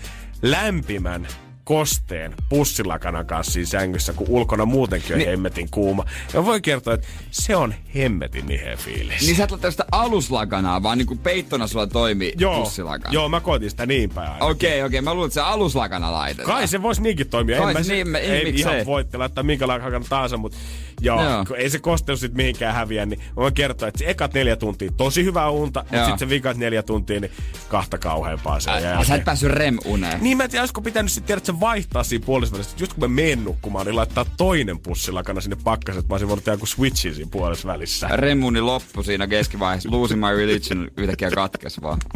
S2: lämpimän kosteen pussilakanan kanssa siinä sängyssä, kun ulkona muutenkin on
S3: Ni-
S2: hemmetin kuuma. Ja voi kertoa, että se on hemmetin niheä fiilis.
S3: Niin sä et sitä aluslakanaa, vaan niinku peittona sulla toimii
S2: joo,
S3: pussilakana.
S2: joo, mä koitin sitä niin päin.
S3: Okei, okay, okei. Okay. Mä luulen, että se aluslakana laitetaan.
S2: Kai se voisi niinkin toimia.
S3: Kai
S2: en mä
S3: se niin, mä- ei,
S2: ihan voitte laittaa minkälainen tahansa, mutta joo,
S3: Joo.
S2: Kun ei se kosteus sit mihinkään häviä, niin voin kertoa, että se ekat neljä tuntia tosi hyvää unta, mutta sitten se vikat neljä tuntia, niin kahta kauheampaa sen
S3: Ä,
S2: jälkeen.
S3: sä et päässyt rem-uneen.
S2: Niin mä en tiedä, olisiko pitänyt sitten tiedä, että se vaihtaa siinä puolesvälissä. Just kun mä menen nukkumaan, niin laittaa toinen pussilakana sinne pakkasen, että mä olisin voinut tehdä joku switchin siinä puolesvälissä.
S3: Remuni loppu siinä keskivaiheessa. Losing my religion yhtäkkiä katkes vaan.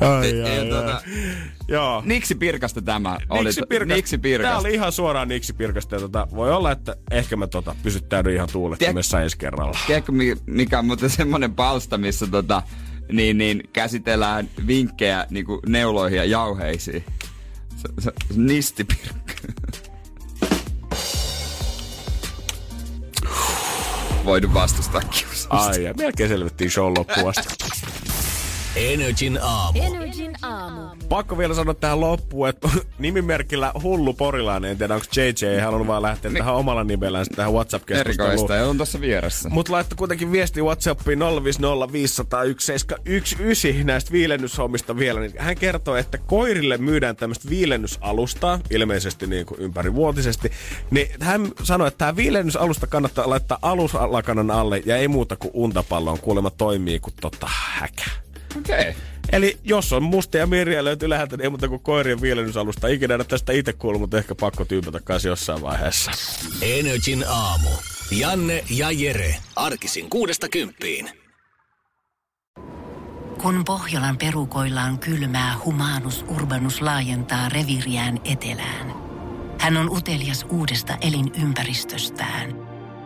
S2: Ai,
S3: Ja, tuota,
S2: Joo.
S3: Niksi pirkasta tämä oli.
S2: Niksi pirkasta.
S3: Niksi pirkasta.
S2: oli ihan suoraan niksi pirkasta. Ja tota, voi olla, että ehkä mä tota, pysyttäydyn ihan tuulettimessa ensi kerralla.
S3: Tiedätkö, mi- mikä on muuten semmonen palsta, missä tota, niin, niin, käsitellään vinkkejä niin neuloihin ja jauheisiin? Se, se, se nistipirkka. Voidun vastustaa kiusausta.
S2: Ai ja melkein selvettiin show loppuun asti.
S1: Energin aamu.
S5: Energin aamu.
S2: Pakko vielä sanoa tähän loppuun, että nimimerkillä hullu porilainen, en tiedä onko JJ ei halunnut vaan lähteä tähän omalla nimellään tähän WhatsApp-keskusteluun.
S3: Erikoista, ja on tuossa vieressä.
S2: Mutta laittoi kuitenkin viesti Whatsappiin 050501719 näistä viilennyshommista vielä. Niin hän kertoo, että koirille myydään tämmöistä viilennysalustaa, ilmeisesti niin kuin ympärivuotisesti. Niin hän sanoi, että tämä viilennysalusta kannattaa laittaa aluslakanan alle ja ei muuta kuin untapalloon kuulemma toimii kuin tota häkä.
S3: Okei. Okay.
S2: Eli jos on mustia mirjaa löytyy läheltä, niin ei muuta kuin koirien viilennysalusta. Ikinä en tästä itse kuullut, mutta ehkä pakko tyypätä kanssa jossain vaiheessa.
S1: Energin aamu. Janne ja Jere. Arkisin kuudesta kymppiin.
S6: Kun Pohjolan perukoillaan kylmää, humanus urbanus laajentaa reviriään etelään. Hän on utelias uudesta elinympäristöstään.